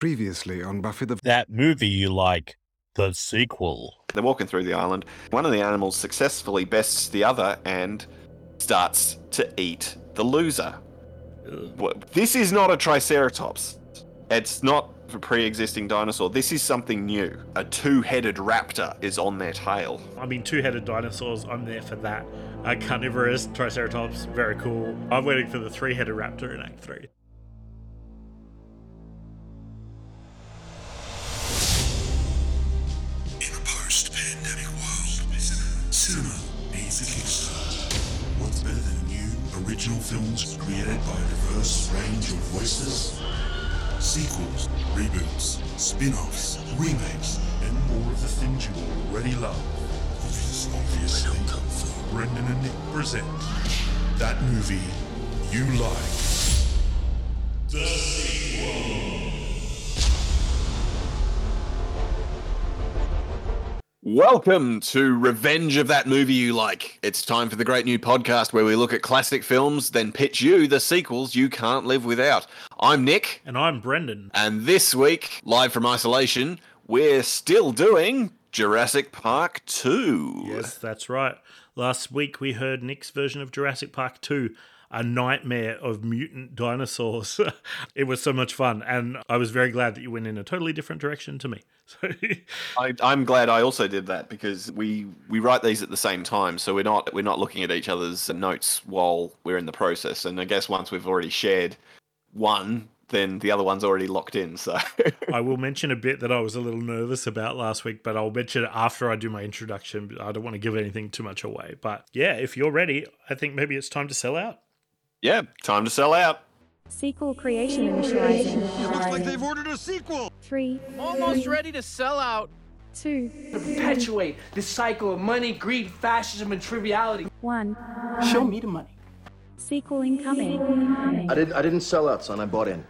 Previously on Buffy the That movie you like, the sequel. They're walking through the island. One of the animals successfully bests the other and starts to eat the loser. Ugh. This is not a Triceratops. It's not a pre existing dinosaur. This is something new. A two headed raptor is on their tail. I mean, two headed dinosaurs, I'm there for that. A carnivorous Triceratops, very cool. I'm waiting for the three headed raptor in Act 3. Cinema needs a kickstart. What's better than new, original films created by a diverse range of voices? Sequels, reboots, spin-offs, remakes, and more of the things you already love. Obvious, obviously, Brendan and Nick present that movie you like. The sequel. Welcome to Revenge of That Movie You Like. It's time for the great new podcast where we look at classic films, then pitch you the sequels you can't live without. I'm Nick, And I'm Brendan. and this week, live from isolation, we're still doing Jurassic Park 2. Yes, that's right. Last week we heard Nick's version of Jurassic Park 2, a nightmare of mutant dinosaurs. it was so much fun, and I was very glad that you went in a totally different direction to me. So, I, I'm glad I also did that because we we write these at the same time, so we're not we're not looking at each other's notes while we're in the process. And I guess once we've already shared one, then the other one's already locked in. So I will mention a bit that I was a little nervous about last week, but I'll mention it after I do my introduction. I don't want to give anything too much away. But yeah, if you're ready, I think maybe it's time to sell out. Yeah, time to sell out. Sequel creation initializing. Looks like they've ordered a sequel. Three, Almost ready to sell out. two, Perpetuate this cycle of money, greed, fascism, and triviality. one. Show me the money. Sequel incoming. I didn't. I didn't sell out, son. I bought in.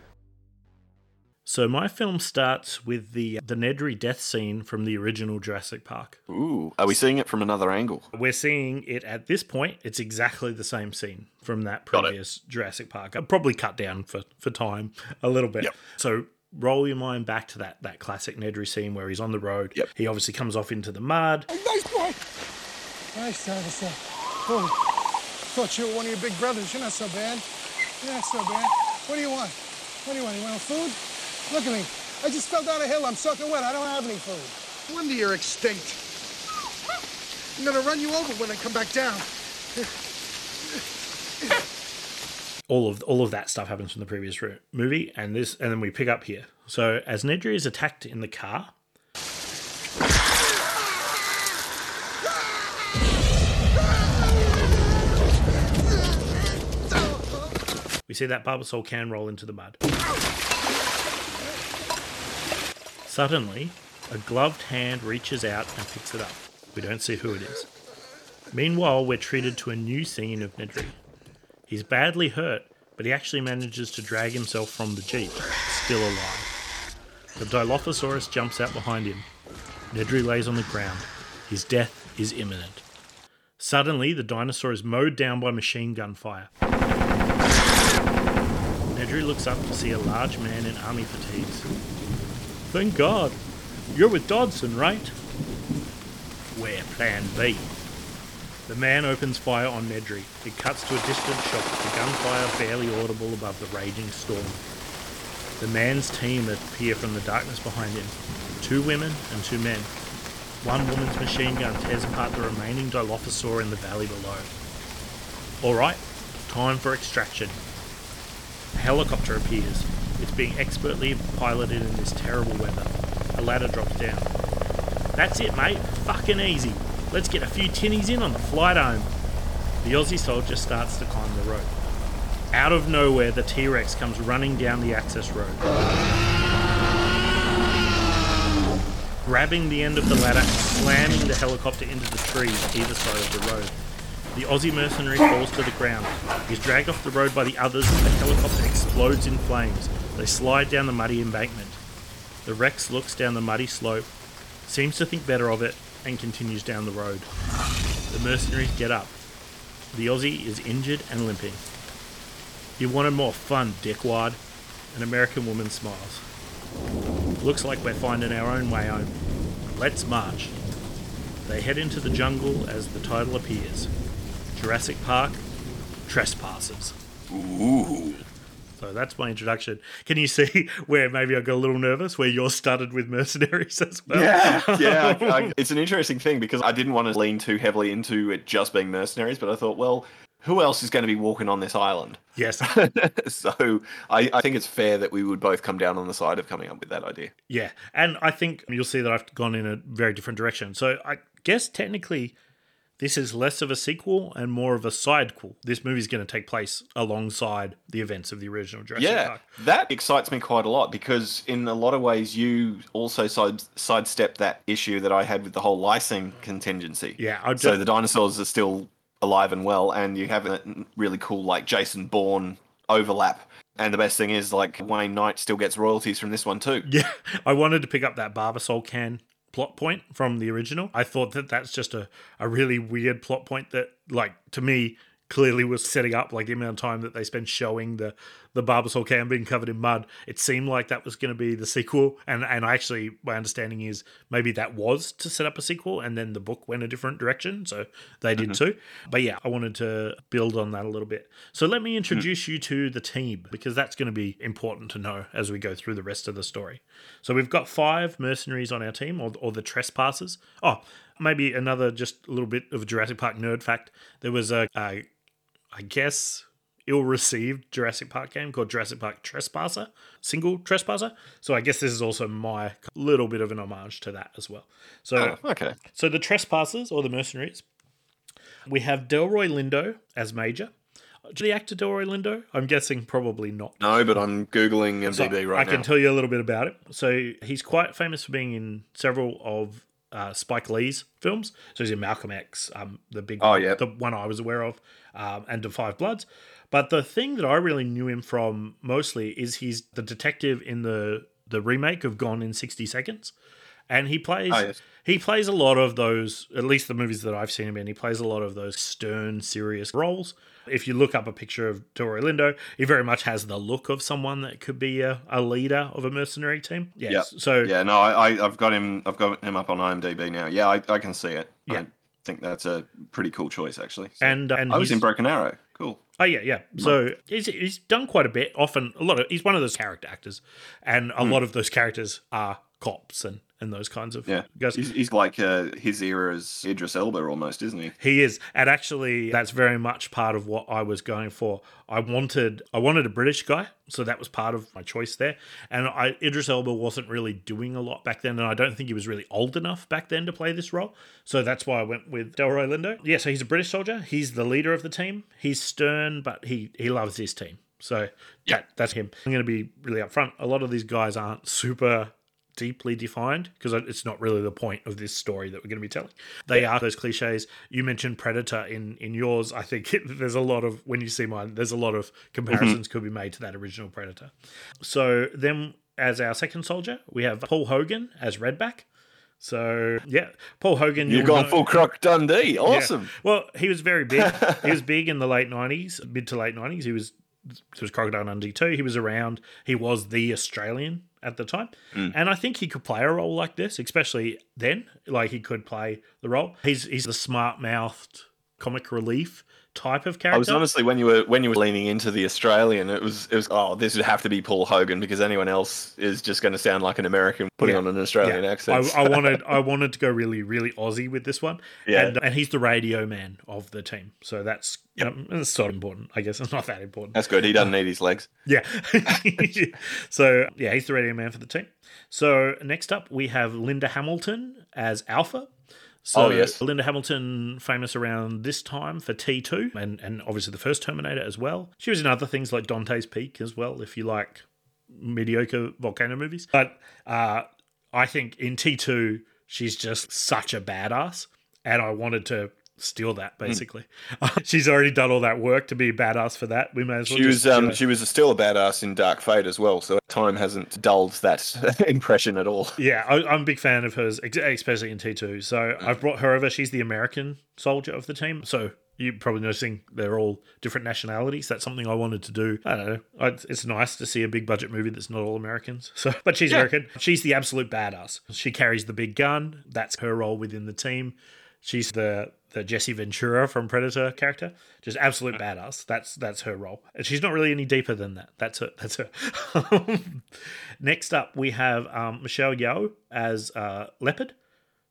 So my film starts with the the Nedry death scene from the original Jurassic Park. Ooh, are we seeing it from another angle? We're seeing it at this point. It's exactly the same scene from that previous Jurassic Park. I'll probably cut down for, for time a little bit. Yep. So roll your mind back to that that classic Nedry scene where he's on the road. Yep. He obviously comes off into the mud. Nice boy. Nice, Travis. Oh, thought you were one of your big brothers. You're not so bad. You're not so bad. What do you want? What do you want? You want food? Look at me. I just fell down a hill. I'm soaking wet. I don't have any food. Wonder you're extinct. I'm gonna run you over when I come back down. all of all of that stuff happens from the previous movie, and this, and then we pick up here. So as Nedry is attacked in the car, we see that Barbasol can roll into the mud. Suddenly, a gloved hand reaches out and picks it up. We don't see who it is. Meanwhile, we're treated to a new scene of Nedry. He's badly hurt, but he actually manages to drag himself from the jeep, still alive. The Dilophosaurus jumps out behind him. Nedry lays on the ground. His death is imminent. Suddenly, the dinosaur is mowed down by machine gun fire. Nedry looks up to see a large man in army fatigues. Thank God. You're with Dodgson, right? We're Plan B. The man opens fire on Nedry. It cuts to a distant shot, the gunfire barely audible above the raging storm. The man's team appear from the darkness behind him two women and two men. One woman's machine gun tears apart the remaining Dilophosaur in the valley below. Alright, time for extraction. A helicopter appears. It's being expertly piloted in this terrible weather. A ladder drops down. That's it, mate. Fucking easy. Let's get a few tinnies in on the flight home. The Aussie soldier starts to climb the rope. Out of nowhere, the T Rex comes running down the access road. Grabbing the end of the ladder and slamming the helicopter into the trees either side of the road. The Aussie mercenary falls to the ground. He's dragged off the road by the others and the helicopter explodes in flames. They slide down the muddy embankment. The Rex looks down the muddy slope, seems to think better of it, and continues down the road. The mercenaries get up. The Aussie is injured and limping. You wanted more fun, dickwad. An American woman smiles. Looks like we're finding our own way home. Let's march. They head into the jungle as the title appears Jurassic Park Trespassers. Ooh. So that's my introduction. Can you see where maybe I got a little nervous where you're started with mercenaries as well? Yeah, yeah. I, I, it's an interesting thing because I didn't want to lean too heavily into it just being mercenaries, but I thought, well, who else is going to be walking on this island? Yes. so I, I think it's fair that we would both come down on the side of coming up with that idea. Yeah. And I think you'll see that I've gone in a very different direction. So I guess technically this is less of a sequel and more of a sidequel. This movie's going to take place alongside the events of the original Jurassic yeah, Park. that excites me quite a lot because in a lot of ways you also side sidestep that issue that I had with the whole lysine contingency. Yeah, so the dinosaurs are still alive and well, and you have a really cool like Jason Bourne overlap. And the best thing is like Wayne Knight still gets royalties from this one too. Yeah, I wanted to pick up that Barbasol can plot point from the original. I thought that that's just a, a really weird plot point that, like, to me, clearly was setting up like the amount of time that they spent showing the the Barbasol can being covered in mud. It seemed like that was going to be the sequel, and and actually, my understanding is maybe that was to set up a sequel, and then the book went a different direction, so they did mm-hmm. too. But yeah, I wanted to build on that a little bit. So let me introduce you to the team because that's going to be important to know as we go through the rest of the story. So we've got five mercenaries on our team, or, or the trespassers. Oh, maybe another just a little bit of a Jurassic Park nerd fact. There was a, a I guess, ill received Jurassic Park game called Jurassic Park Trespasser, single Trespasser. So I guess this is also my little bit of an homage to that as well. So, Oh, okay. so the Trespassers or the Mercenaries, we have Delroy Lindo as Major. The actor Delroy Lindo? I'm guessing probably not. No, but I'm googling So MDB right I can now. tell you a little bit about it. So he's quite famous for being in several of uh, Spike Lee's films. So he's in Malcolm X, um, the big, Oh, yeah. the one I was aware of, um, and The Five Bloods. But the thing that I really knew him from mostly is he's the detective in the the remake of Gone in sixty Seconds, and he plays Oh, yes. he plays a lot of those. At least the movies that I've seen him in, he plays a lot of those stern, serious roles. If you look up a picture of Delroy Lindo, he very much has the look of someone that could be a, a leader of a mercenary team. Yes. Yeah. So Yeah, no, I, I, I've got him. I've got him up on IMDb now. Yeah, I, I can see it. Yeah. I think that's a pretty cool choice, actually. So- and uh, and I was in Broken Arrow. Cool. Oh yeah, yeah. So he's, he's done quite a bit. Often a lot of he's one of those character actors, and a hmm. lot of those characters are cops and and those kinds of Yeah, guys. he's, he's like uh, his era's Idris Elba almost, isn't he? He is, and actually, that's very much part of what I was going for. I wanted, I wanted a British guy, so that was part of my choice there. And I, Idris Elba wasn't really doing a lot back then, and I don't think he was really old enough back then to play this role. So that's why I went with Delroy Lindo. Yeah, so he's a British soldier. He's the leader of the team. He's stern, but he he loves his team. So that, that's him. I'm going to be really upfront. A lot of these guys aren't super deeply defined because it's not really the point of this story that we're going to be telling. They are those cliches. You mentioned Predator in in yours. I think there's a lot of when you see mine, there's a lot of comparisons mm-hmm. could be made to that original Predator. So then, as our second soldier, we have Paul Hogan as Redback. So yeah, Paul Hogan. You've gone know- full Croc Dundee. yeah. Awesome. Well, he was very big. he was big in the late nineties, mid to late nineties. He was there was Crocodile Dundee too. He was around. He was the Australian at the time, Mm. and I think he could play a role like this, especially then. Like he could play the role. He's he's the smart mouthed comic relief type of character. I was honestly when you were when you were leaning into the Australian, it was it was oh this would have to be Paul Hogan because anyone else is just going to sound like an American putting Yeah. on an Australian Yeah. accent. I, I wanted I wanted to go really really Aussie with this one. Yeah. and, and he's the radio man of the team, so that's um, that's sort of important. I guess it's not that important. That's good. He doesn't need his legs. Yeah. so yeah, he's the radio man for the team. So next up we have Linda Hamilton as Alpha. So Oh, yes. Linda Hamilton, famous around this time for T2 and, and obviously the first Terminator as well. She was in other things like Dante's Peak as well, if you like mediocre volcano movies. But uh, I think in T2, she's just such a badass. And I wanted to steal that Hmm. basically. she's already done all that work to be a badass for that. We may as well She was um she was still a badass in Dark Fate as well. So time hasn't dulled that impression at all. Yeah, I, I'm a big fan of hers, especially in T2. So I've brought her over. She's the American soldier of the team. So You're probably noticing they're all different nationalities. That's something I wanted to do. I don't know. I- It's nice to see a big budget movie that's not all Americans. So, but she's American. She's the absolute badass. She carries the big gun. That's her role within the team. She's the the Jesse Ventura from Predator character, just absolute badass. That's that's her role, and she's not really any deeper than that. That's her. That's her. Next up, we have um, Michelle Yeoh as uh, Leopard.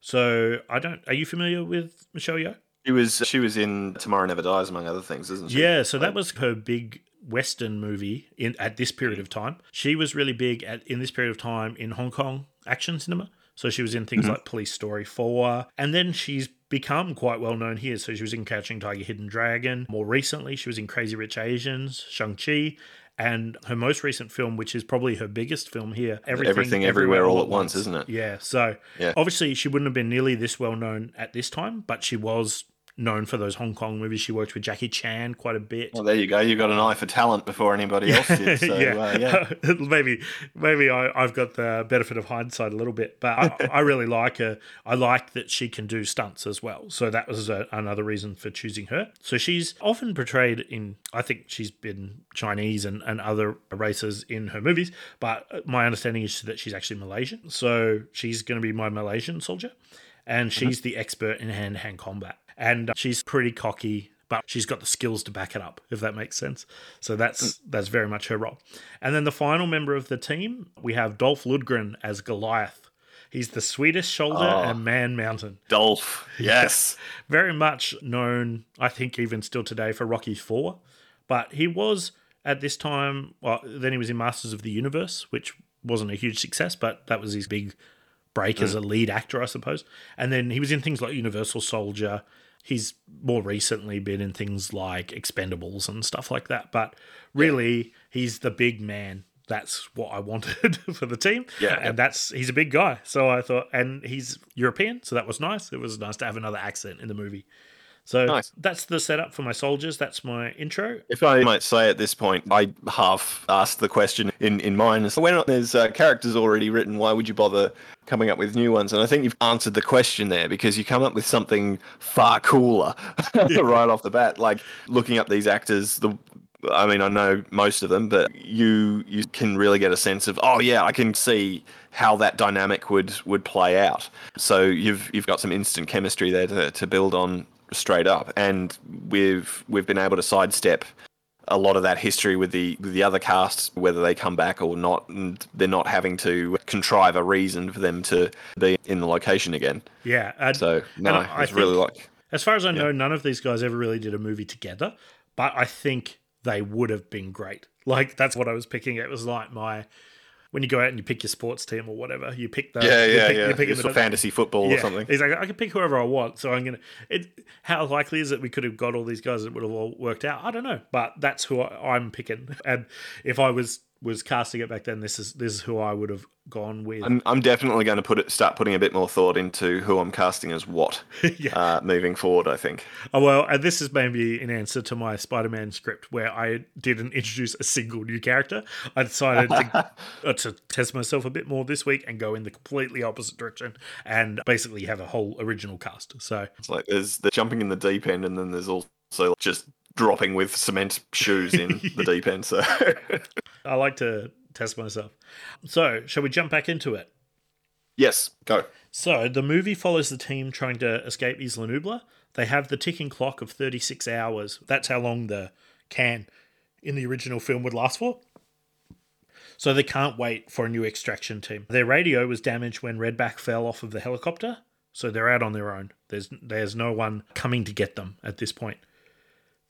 So I don't. Are you familiar with Michelle Yeoh? She was she was in Tomorrow Never Dies, among other things, isn't she? Yeah, so that was her big Western movie in at this period of time. She was really big at in this period of time in Hong Kong action cinema. So she was in things mm-hmm. like Police Story 4. And then she's become quite well known here. So she was in Crouching Tiger Hidden Dragon. More recently, she was in Crazy Rich Asians, Shang-Chi. And her most recent film, which is probably her biggest film here, Everything, Everywhere, All at Once, isn't it? Yeah. So Yeah. obviously she wouldn't have been nearly this well known at this time, but she was known for those Hong Kong movies. She worked with Jackie Chan quite a bit. Well, there you go. You got an eye for talent before anybody else did. So, yeah, Uh, yeah. maybe maybe I, I've got the benefit of hindsight a little bit, but I, I really like her. I like that she can do stunts as well. So that was a, another reason for choosing her. So she's often portrayed in. I think she's been Chinese and, and other races in her movies, but my understanding is that she's actually Malaysian. So she's going to be my Malaysian soldier, and she's the expert in hand to hand combat, and she's pretty cocky but she's got the skills to back it up if that makes sense. So that's that's very much her role. And then the final member of the team we have dolph lundgren as goliath. He's the swedish shoulder ah. and man mountain. Dolph. Yes. very much known i think even still today for rocky 4 but he was at this time well then he was in masters of the universe which wasn't a huge success but that was his big break mm. as a lead actor i suppose. And then he was in things like universal soldier he's more recently been in things like expendables and stuff like that but really he's the big man. That's what i wanted for the team. Yeah. and that's he's a big guy. So i thought and he's european so that was nice. It was nice to have another accent in the movie so Nice. that's the setup for my soldiers that's my intro If I might say at this point, I half asked the question in, in mind. So when there's uh, characters already written, why would you bother coming up with new ones? And I think you've answered the question there because you come up with something far cooler right off the bat. Like looking up these actors, the I mean, I know most of them, but you you can really get a sense of, oh yeah, I can see how that dynamic would would play out. So you've you've got some instant chemistry there to, to build on straight up, and we've we've been able to sidestep a lot of that history with the with the other casts, whether they come back or not, and they're not having to contrive a reason for them to be in the location again. yeah and, So no, I- I it's really think- like As far as I know, none of these guys ever really did a movie together, but I think they would have been great. Like that's what I was picking. It was like my when you go out and you pick your sports team or whatever, you pick the yeah, you yeah, pick, yeah. It's for fantasy football or yeah, something. Exactly. I can pick whoever I want. So I'm gonna. It, how likely is it we could have got all these guys that would have all worked out? I don't know, but that's who I, I'm picking. And if I was was casting it back then, this is this is who I would have gone with. I'm, I'm definitely going to put it, start putting a bit more thought into who I'm casting as what Yeah. uh, moving forward. I think. Oh, well, and this is maybe in answer to my Spider Man script where I didn't introduce a single new character. I decided to, uh, to test myself a bit more this week and go in the completely opposite direction and basically have a whole original cast. So, It's like there's the jumping in the deep end, and then there's also just dropping with cement shoes in the deep end. So I like to test myself. So, shall we jump back into it? yes, go. So, the movie follows the team trying to escape Isla Nublar. They have the ticking clock of 36 hours. That's how long the can in the original film would last for. So, they can't wait for a new extraction team. Their radio was damaged when Redback fell off of the helicopter, so they're out on their own. There's, there's no one coming to get them at this point.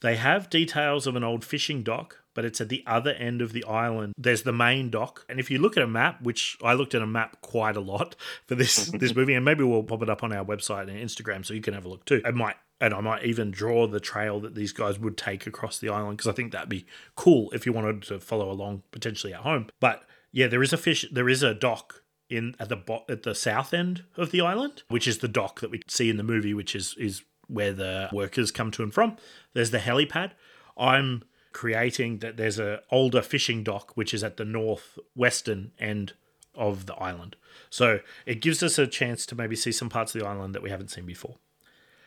They have details of an old fishing dock, but it's at the other end of the island. There's the main dock, and if you look at a map, which I looked at a map quite a lot for this this movie, and maybe we'll pop it up on our website and Instagram so you can have a look too. I might and I might even draw the trail that these guys would take across the island because I think that'd be cool if you wanted to follow along potentially at home. But yeah, there is a fish. There is a dock in at the bo- at the south end of the island, which is the dock that we see in the movie, which is is where the workers come to and from. There's the helipad. I'm creating that there's a older fishing dock which is at the northwestern end of the island. So it gives us a chance to maybe see some parts of the island that we haven't seen before.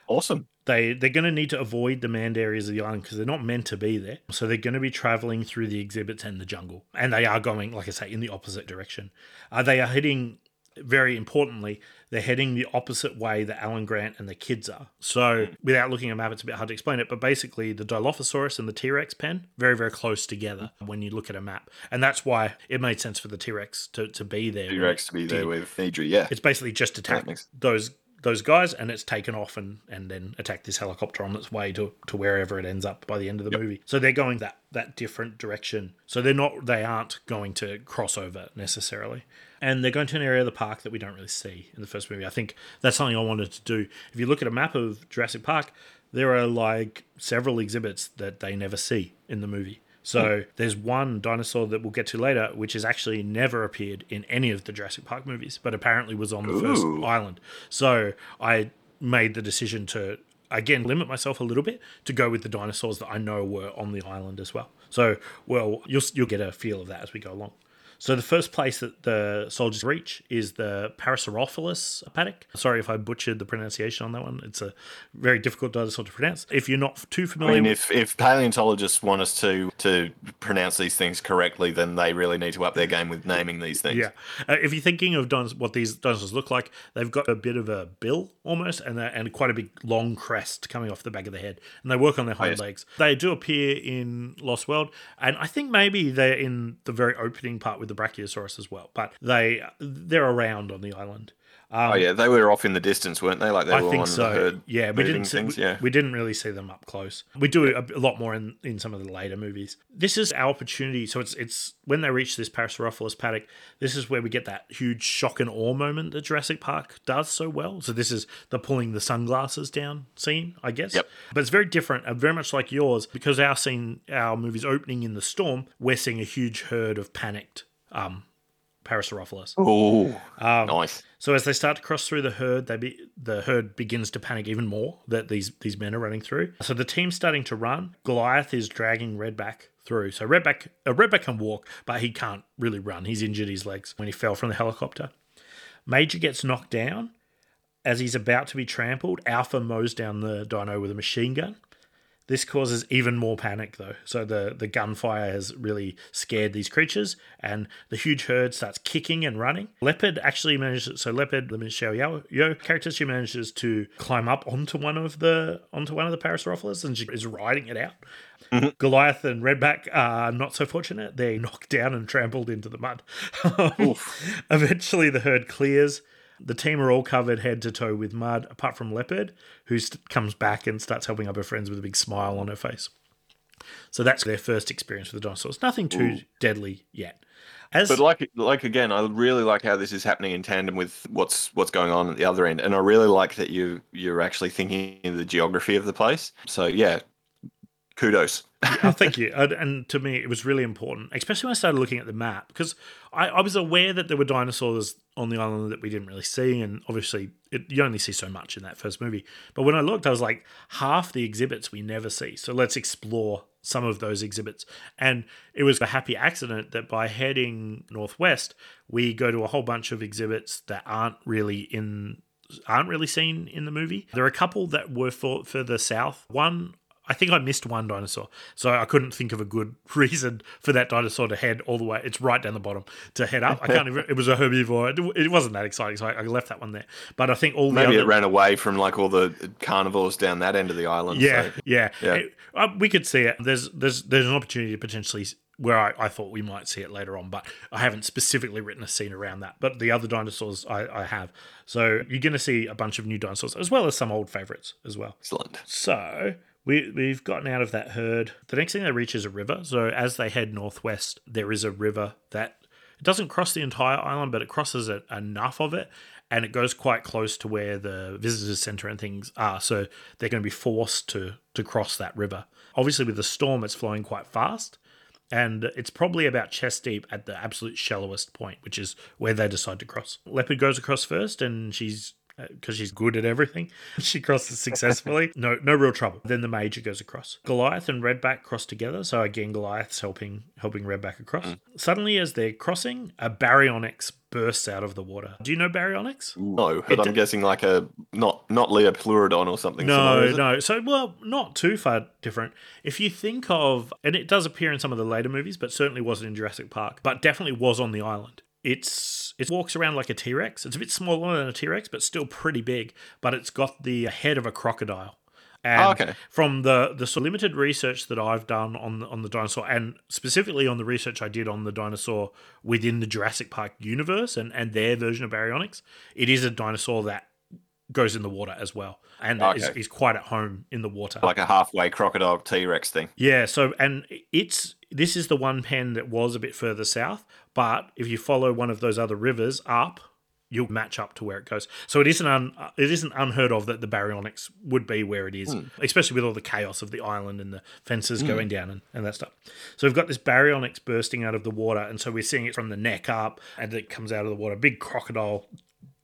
Awesome. they they're going to need to avoid the manned areas of the island because they're not meant to be there. So they're going to be traveling through the exhibits and the jungle, and they are going, like I say, in the opposite direction. Uh, they are heading. Very importantly, they're heading the opposite way that Alan Grant and the kids are. So, without looking at a map, it's a bit hard to explain it. But basically, the Dilophosaurus and the T Rex pen very, very close together when you look at a map, and that's why it made sense for the T Rex to, to be there. T Rex to be there with Nedry, yeah. It's basically just attack makes- those those guys, and it's taken off and and then attack this helicopter on its way to to wherever it ends up by the end of the movie. So they're going that that different direction. So they're not they aren't going to cross over necessarily. And they're going to an area of the park that we don't really see in the first movie. I think that's something I wanted to do. If you look at a map of Jurassic Park, there are like several exhibits that they never see in the movie. So hmm. there's one dinosaur that we'll get to later, which has actually never appeared in any of the Jurassic Park movies, but apparently was on the first island. So I made the decision to again limit myself a little bit to go with the dinosaurs that I know were on the island as well. So well, you'll you'll get a feel of that as we go along. So the first place that the soldiers reach is the Parasaurolophus paddock. Sorry if I butchered the pronunciation on that one. It's a very difficult dinosaur to pronounce. If you're not too familiar, I mean, if, if paleontologists want us to to pronounce these things correctly, then they really need to up their game with naming these things. Yeah. Uh, if you're thinking of dinos- what these dinosaurs look like, they've got a bit of a bill almost and, a, and quite a big long crest coming off the back of the head. And they work on their hind yes. legs. They do appear in Lost World. And I think maybe they're in the very opening part with the Brachiosaurus as well. But they, they're around on the island. oh um, yeah, they were off in the distance, weren't they? Like they I were think on so. the herd yeah, we didn't see, things. yeah. we didn't really see them up close. We do a, a lot more in, in some of the later movies. This is our opportunity. So it's it's when they reach this Parasaurolophus paddock. This is where we get that huge shock and awe moment that Jurassic Park does so well. So this is the pulling the sunglasses down scene, I guess. Yep. But it's very different, uh, very much like yours, because our scene, our movie's opening in the storm. We're seeing a huge herd of panicked um, Parasaurolophus. Oh, Um, nice. So as they start to cross through the herd, they be, the herd begins to panic even more that these these men are running through. So the team's starting to run. Goliath is dragging Redback through. So Redback uh, Redback can walk, but he can't really run. He's injured his legs when he fell from the helicopter. Major gets knocked down as he's about to be trampled. Alpha mows down the dino with a machine gun. This causes even more panic, though. So the, the gunfire has really scared these creatures, and the huge herd starts kicking and running. Leopard actually manages. So Leopard, the Michelle Yeoh Yeoh character, she manages to climb up onto one of the onto one of the Parasaurolophus, and she is riding it out. Mm-hmm. Goliath and Redback are not so fortunate. They're knocked down and trampled into the mud. Eventually, the herd clears. The team are all covered head to toe with mud, apart from Leopard, who st- comes back and starts helping up her friends with a big smile on her face. So that's their first experience with the dinosaurs. Nothing too deadly yet. As But like, like again, I really like how this is happening in tandem with what's what's going on at the other end, and I really like that you you're actually thinking of the geography of the place. So yeah, kudos. oh, thank you. And, and to me, it was really important, especially when I started looking at the map, because I, I was aware that there were dinosaurs on the island that we didn't really see, and obviously it, you only see so much in that first movie. But when I looked, I was like, half the exhibits we never see. So let's explore some of those exhibits. And it was a happy accident that by heading northwest, we go to a whole bunch of exhibits that aren't really in aren't really seen in the movie. There are a couple that were for, further south. One, I think I missed one dinosaur, so I couldn't think of a good reason for that dinosaur to head all the way. It's right down the bottom to head up. I can't even. It was a herbivore. It, wasn't that exciting, so I, left that one there. But I think all the Maybe other, it ran away from like all the carnivores down that end of the island. yeah, so- yeah, Yeah. It- uh, we could see it. There's there's there's an opportunity to potentially where I, I thought we might see it later on, but I haven't specifically written a scene around that. But the other dinosaurs I, I have. So you're going to see a bunch of new dinosaurs as well as some old favorites as well. Excellent. So we we've gotten out of that herd. The next thing they reach is a river. So as they head northwest, there is a river that it doesn't cross the entire island, but it crosses it, enough of it, and it goes quite close to where the visitors center and things are. So they're going to be forced to to cross that river. Obviously, with the storm, it's flowing quite fast. And it's probably about chest deep at the absolute shallowest point, which is where they decide to cross. Leopard goes across first, and she's because she's good at everything. She crosses successfully. No, no real trouble. Then the major goes across. Goliath and Redback cross together. So again, Goliath's helping helping Redback across. Mm. Suddenly, as they're crossing, a baryonyx bursts out of the water. Do you know baryonyx? No, but It- I'm guessing like a not not Liopleurodon or something. No, is no. So, well, not too far different. If you think of, and it does appear in some of the later movies, but certainly wasn't in Jurassic Park, but definitely was on the island. It's it walks around like a T Rex. It's a bit smaller than a T Rex, but still pretty big. But it's got the head of a crocodile. And Oh, okay. from the the sort of limited research that I've done on the, on the dinosaur, and specifically on the research I did on the dinosaur within the Jurassic Park universe and, and their version of Baryonyx, it is a dinosaur that goes in the water as well, and is, Okay. is quite at home in the water. Like a halfway crocodile T Rex thing. Yeah, so and it's this is the one pen that was a bit further south, but if you follow one of those other rivers up, you'll match up to where it goes. So it isn't un, it isn't unheard of that the baryonyx would be where it is, hmm. especially with all the chaos of the island and the fences hmm. going down and, and that stuff. So we've got this baryonyx bursting out of the water, and so we're seeing it from the neck up, and it comes out of the water, big crocodile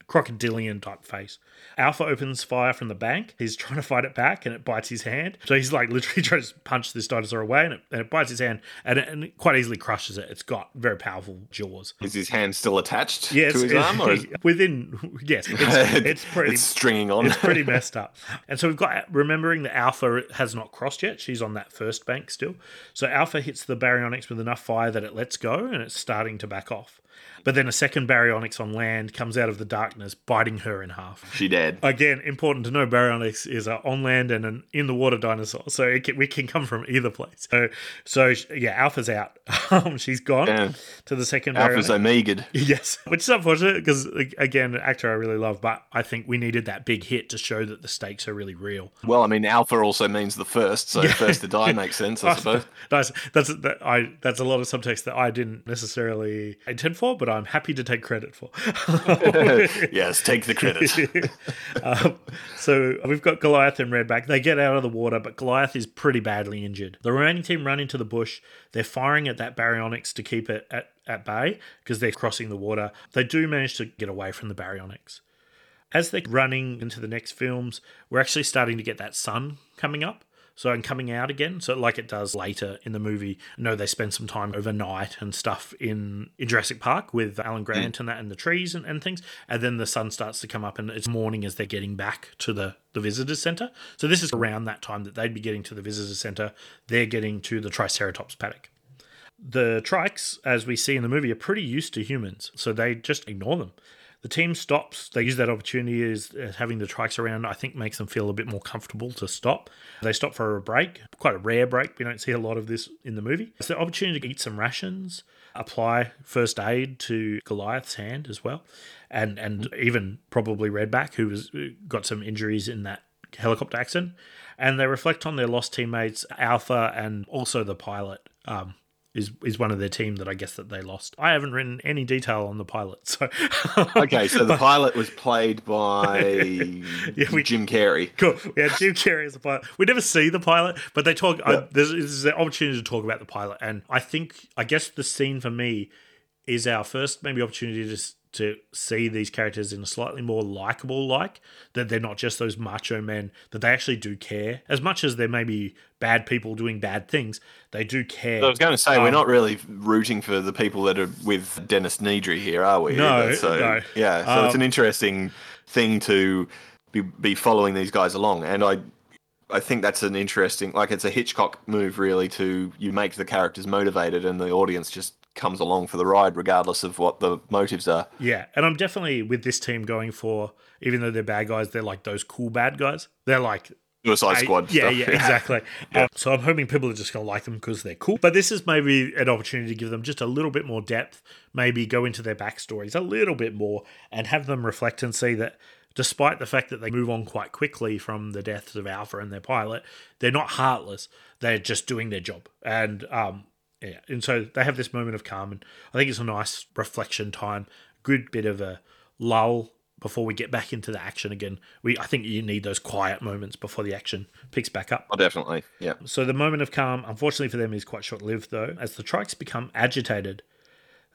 crocodilian type face. Alpha opens fire from the bank. He's trying to fight it back and it bites his hand. So he's like literally trying to punch this dinosaur away and it, and it bites his hand and it, and it quite easily crushes it. It's got very powerful jaws. Is his hand still attached Yes, to his arm? Or is within yes, it's, it's pretty it's stringing on. it's pretty messed up. And so we've got remembering that Alpha has not crossed yet. She's on that first bank still. So Alpha hits the baryonyx with enough fire that it lets go and it's starting to back off. But then a second baryonyx on land comes out of the darkness, biting her in half. she dead. Again, important to know baryonyx is an on land and an in the water dinosaur, so it can, we can come from either place. So, so yeah, Alpha's out. Um, She's gone Damn. to the second Alpha's baryonyx. Yes, which is unfortunate because again, an actor I really love, but I think we needed that big hit to show that the stakes are really real. Well, I mean, Alpha also means the first, so first to die makes sense, I suppose. nice. That's that I. That's a lot of subtext that I didn't necessarily intend for, but I'm happy to take credit for. yes, take the credit. um, so we've got Goliath and Redback. They get out of the water, but Goliath is pretty badly injured. The remaining team run into the bush. They're firing at that baryonyx to keep it at, at bay because they're crossing the water. They do manage to get away from the baryonyx. As they're running into the next films, we're actually starting to get that sun coming up. So and coming out again, so like it does later in the movie. I know they spend some time overnight and stuff in, in Jurassic Park with Alan Grant mm. and that and the trees and, and things. And then the sun starts to come up and it's morning as they're getting back to the, the visitors center. So this is around that time that they'd be getting to the visitors center. They're getting to the Triceratops paddock. The trikes, as we see in the movie, are pretty used to humans, so they just ignore them. The team stops. They use that opportunity as, as having the trikes around, I think, makes them feel a bit more comfortable to stop. They stop for a break, quite a rare break. We don't see a lot of this in the movie. It's the opportunity to eat some rations, apply first aid to Goliath's hand as well, and and even probably Redback, who was got some injuries in that helicopter accident. And they reflect on their lost teammates, Alpha, and also the pilot. Um, is, is one of their team that I guess that they lost. I haven't written any detail on the pilot, so okay, so the pilot was played by Yeah, we- Jim Carrey. Cool. We had Jim Carrey as the pilot. We never see the pilot, but they talk. I, there's, there's an opportunity to talk about the pilot, and I think I guess the scene for me is our first maybe opportunity to to see these characters in a slightly more likable like that they're not just those macho men that they actually do care as much as there may be bad people doing bad things they do care I was going to say, we're Um, not really rooting for the people that are with Dennis Nedry here, are we? No, so, no. Yeah, so it's Um, an interesting thing to be, be following these guys along. And I I think that's an interesting, like, it's a Hitchcock move, really, to you make the characters motivated and the audience just comes along for the ride, regardless of what the motives are. Yeah, and I'm definitely with this team going for, even though they're bad guys, they're like those cool bad guys. They're like Suicide I- Squad yeah, stuff. yeah, exactly. Um, so I'm hoping people are just going to like them because they're cool. But this is maybe an opportunity to give them just a little bit more depth, maybe go into their backstories a little bit more and have them reflect and see that despite the fact that they move on quite quickly from the deaths of Alpha and their pilot, they're not heartless. They're just doing their job. And um, yeah, and so they have this moment of calm, and I think it's a nice reflection time. Good bit of a lull before we get back into the action again. We I think you need those quiet moments before the action picks back up. Oh, definitely. Yeah. So the moment of calm, unfortunately for them, is quite short lived though, as the trikes become agitated.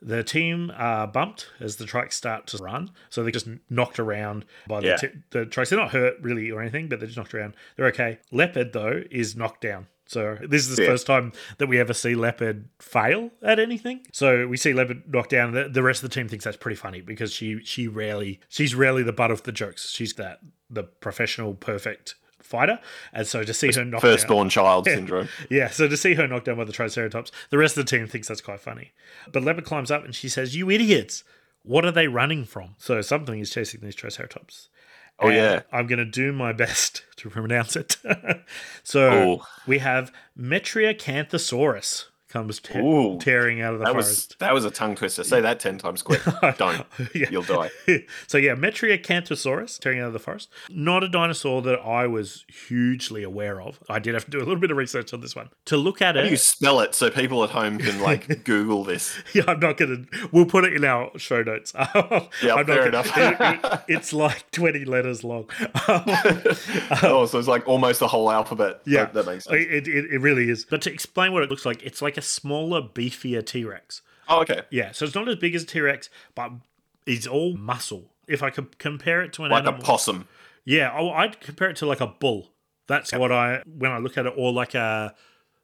The team are bumped as the trikes start to run, so they're just knocked around by the, Yeah. t- the trikes. They're not hurt really or anything, but they're just knocked around. They're okay. Leopard though is knocked down. So this is the Yeah. first time that we ever see Leopard fail at anything. So we see Leopard knocked down. The, the rest of the team thinks that's pretty funny because she she rarely she's rarely the butt of the jokes. She's that the professional perfect fighter, and so to see her knocked down, Firstborn child syndrome. yeah, so to see her knocked down by the Triceratops, the rest of the team thinks that's quite funny. But Leopard climbs up and she says, You idiots! What are they running from? So something is chasing these Triceratops. Oh, yeah. I'm going to do my best to pronounce it. so we have Metriacanthosaurus comes te- Ooh. tearing out of the That forest. was that was a tongue twister. Say that ten times quick. Don't. Yeah. You'll die. so yeah, Metriacanthosaurus tearing out of the forest. Not a dinosaur that I was hugely aware of. I did have to do a little bit of research on this one to look at How do it. you spell it so people at home can like Google this? Yeah, I'm not gonna. We'll put it in our show notes. yeah, fair enough. It, it- it's like 20 letters long. Um, oh, so it's like almost the whole alphabet. Yeah, that, that makes sense. It, it, it really is. But to explain what it looks like, it's like a smaller, beefier T Rex. Oh, okay. Yeah, so it's not as big as T Rex, but it's all muscle. If I could compare it to an animal. Like a possum. yeah, oh, I'd compare it to like a bull. That's what I when I look at it, or like a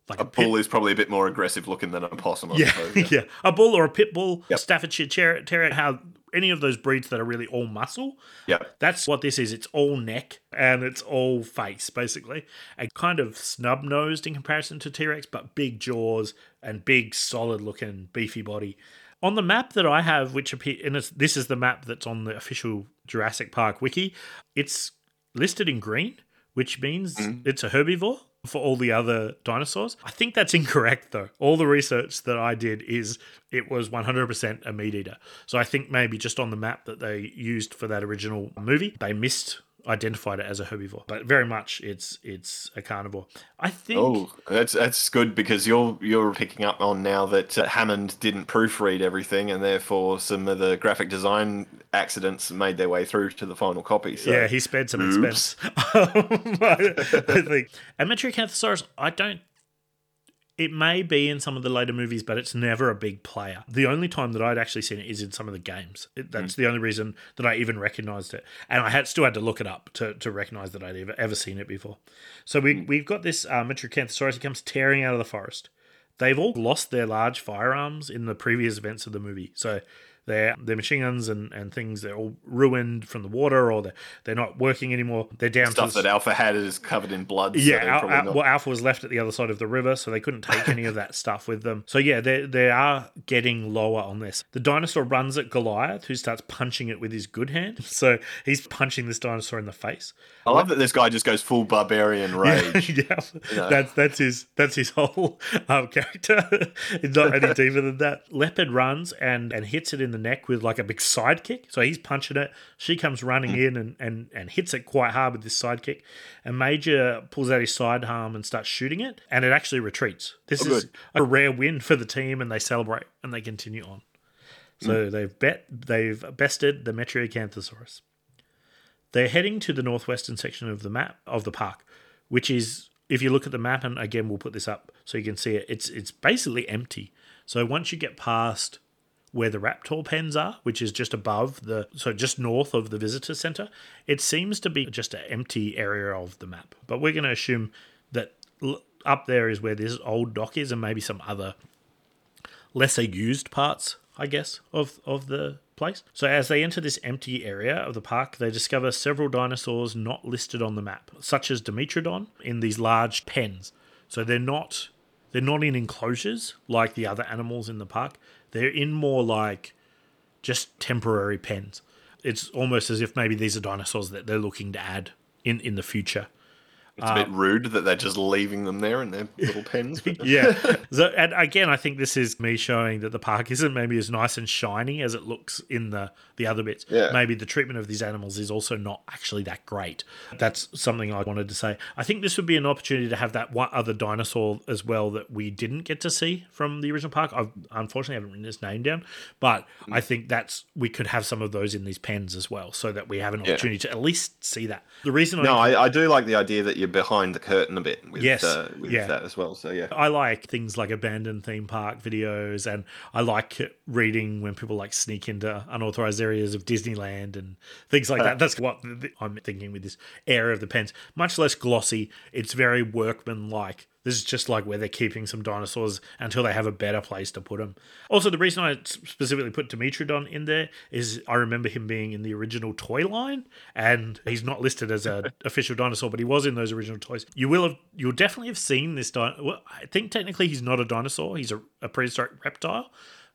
like A a, pit- bull is probably a bit more aggressive looking than a possum. I Yeah, suppose. yeah, a bull or a pit bull, Yep. Staffordshire terrier, how any of those breeds that are really all muscle. Yeah. That's what this is. It's all neck and it's all face, basically. And kind of snub nosed in comparison to T Rex, but big jaws and big, solid looking, beefy body. On the map that I have, which appear, and this is the map that's on the official Jurassic Park wiki, it's listed in green, which means mm-hmm. it's a herbivore for all the other dinosaurs. I think that's incorrect, though. All the research that I did is it was 100% a meat eater. So I think maybe just on the map that they used for that original movie, they missed identified it as a herbivore, but very much it's it's a carnivore. I think. Oh, that's that's good because you're you're picking up on now that uh, Hammond didn't proofread everything, and therefore some of the graphic design accidents made their way through to the final copy. So. Yeah, he spared some Oops. expense. I, I think. And Metriacanthosaurus, I don't. It may be in some of the later movies, but it's never a big player. The only time that I'd actually seen it is in some of the games. It, that's the only reason that I even recognized it, and I had still had to look it up to, to recognize that I'd ever ever seen it before. So we we've got this uh, Metriacanthosaurus. He comes tearing out of the forest. They've all lost their large firearms in the previous events of the movie. So their their machine guns and, and things they're all ruined from the water or they're, they're not working anymore. They're down Stuff that Alpha had is covered in blood. yeah, they're Al- Al- not- well, Alpha was left at the other side of the river, so they couldn't take any of that stuff with them. So yeah, they they are getting lower on this. The dinosaur runs at Goliath, who starts punching it with his good hand. So he's punching this dinosaur in the face. I love that this guy just goes full barbarian rage. yeah, know. that's that's his that's his whole um, character. It's not any deeper than that. Leopard runs and and hits it in the neck with like a big sidekick. So he's punching it. She comes running Hmm. in and, and and hits it quite hard with this sidekick. And Major pulls out his sidearm and starts shooting it, and it actually retreats. This Oh, is good. a rare win for the team, and they celebrate and they continue on. So Hmm. they've bet they've bested the Metriacanthosaurus. They're heading to the northwestern section of the map of the park, which is if you look at the map, and again we'll put this up so you can see it. It's it's basically empty. So once you get past where the raptor pens are, which is just above the so just north of the visitor center, it seems to be just an empty area of the map. But we're going to assume that up there is where this old dock is, and maybe some other lesser used parts, I guess, of, of the place. So as they enter this empty area of the park, they discover several dinosaurs not listed on the map, such as Dimetrodon in these large pens. So they're not they're not in enclosures like the other animals in the park. They're in more like just temporary pens. It's almost as if maybe these are dinosaurs that they're looking to add in, in the future. It's a bit rude that they're just leaving them there in their little pens. yeah. So, and again, I think this is me showing that the park isn't maybe as nice and shiny as it looks in the the other bits. Yeah. Maybe the treatment of these animals is also not actually that great. That's something I wanted to say. I think this would be an opportunity to have that one other dinosaur as well that we didn't get to see from the original park. I've unfortunately haven't written his name down, but Mm. I think that's we could have some of those in these pens as well, so that we have an Yeah. opportunity to at least see that. The reason No, I I, I do like the idea that you're behind the curtain a bit with, Yes, uh, with yeah. that as well. So yeah, I like things like abandoned theme park videos, and I like reading when people like sneak into unauthorized areas of Disneyland and things like that. That's what I'm thinking with this area of the pens. Much less glossy. It's very workman-like. This is just like where they're keeping some dinosaurs until they have a better place to put them. Also, the reason I specifically put Dimetrodon in there is I remember him being in the original toy line, and he's not listed as an official dinosaur, but he was in those original toys. You will have, you'll definitely have seen this. Di- well, I think technically he's not a dinosaur; he's a, a prehistoric reptile.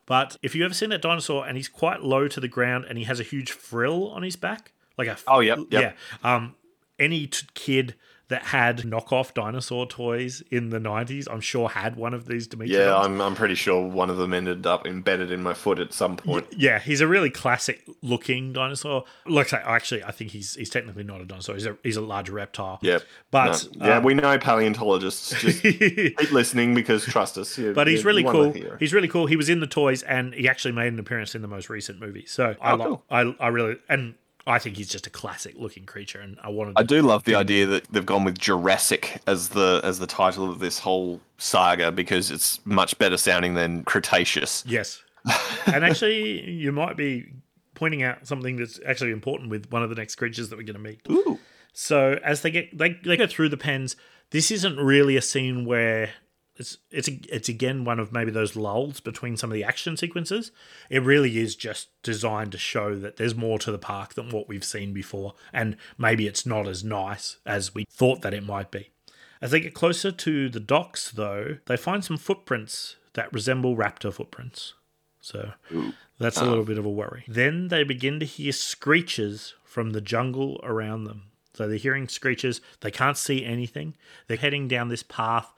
But if you've ever seen that dinosaur and he's quite low to the ground and he has a huge frill on his back, like a Oh, yep, yep. yeah. Um, any t- kid that had knockoff dinosaur toys in the 90s, I'm sure had one of these Dimetrodons. yeah, I'm I'm pretty sure one of them ended up embedded in my foot at some point. Yeah, he's a really classic looking dinosaur. Like I say, actually, I think he's he's technically not a dinosaur. He's a he's a large reptile. Yep. but No. yeah, um, we know paleontologists. Just keep listening because trust us. You- but he's really cool. He's really cool. He was in the toys, and he actually made an appearance in the most recent movie. So I Oh, like, cool. I I really and I think he's just a classic looking creature, and I wanted. To. I do love the idea that they've gone with Jurassic as the as the title of this whole saga because it's much better sounding than Cretaceous. Yes. and actually, you might be pointing out something that's actually important with one of the next creatures that we're going to meet. Ooh. So as they get they, they go through the pens, this isn't really a scene where it's it's it's again one of maybe those lulls between some of the action sequences. It really is just designed to show that there's more to the park than what we've seen before, and maybe it's not as nice as we thought that it might be. As they get closer to the docks, though, they find some footprints that resemble raptor footprints. So that's a ah. little bit of a worry. Then they begin to hear screeches from the jungle around them. So they're hearing screeches. They can't see anything. They're heading down this path,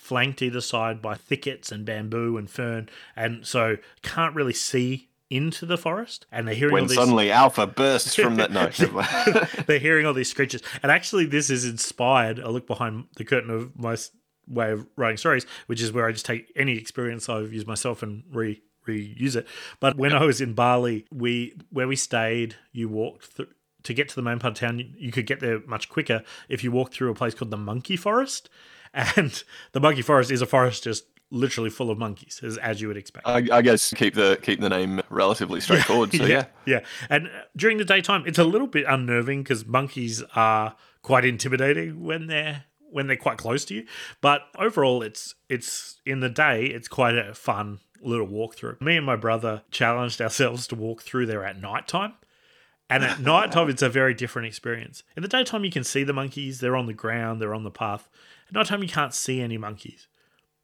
flanked either side by thickets and bamboo and fern, and so can't really see into the forest. And they're hearing all When these suddenly Alpha bursts from that. No, never mind. they're hearing all these screeches. And actually, this is inspired. I look behind the curtain of my way of writing stories, which is where I just take any experience I've used myself and re reuse it. But when I was in Bali, we where we stayed, you walked through. To get to the main part of town, you- you could get there much quicker if you walked through a place called the Monkey Forest. And the Monkey Forest is a forest just literally full of monkeys, as, as you would expect. I, I guess keep the keep the name relatively straightforward. So yeah. yeah. And during the daytime, it's a little bit unnerving because monkeys are quite intimidating when they're when they're quite close to you. But overall, it's it's in the day, it's quite a fun little walkthrough. Me and my brother challenged ourselves to walk through there at nighttime. And at nighttime, it's a very different experience. In the daytime, you can see the monkeys. They're on the ground. They're on the path. At nighttime, you can't see any monkeys,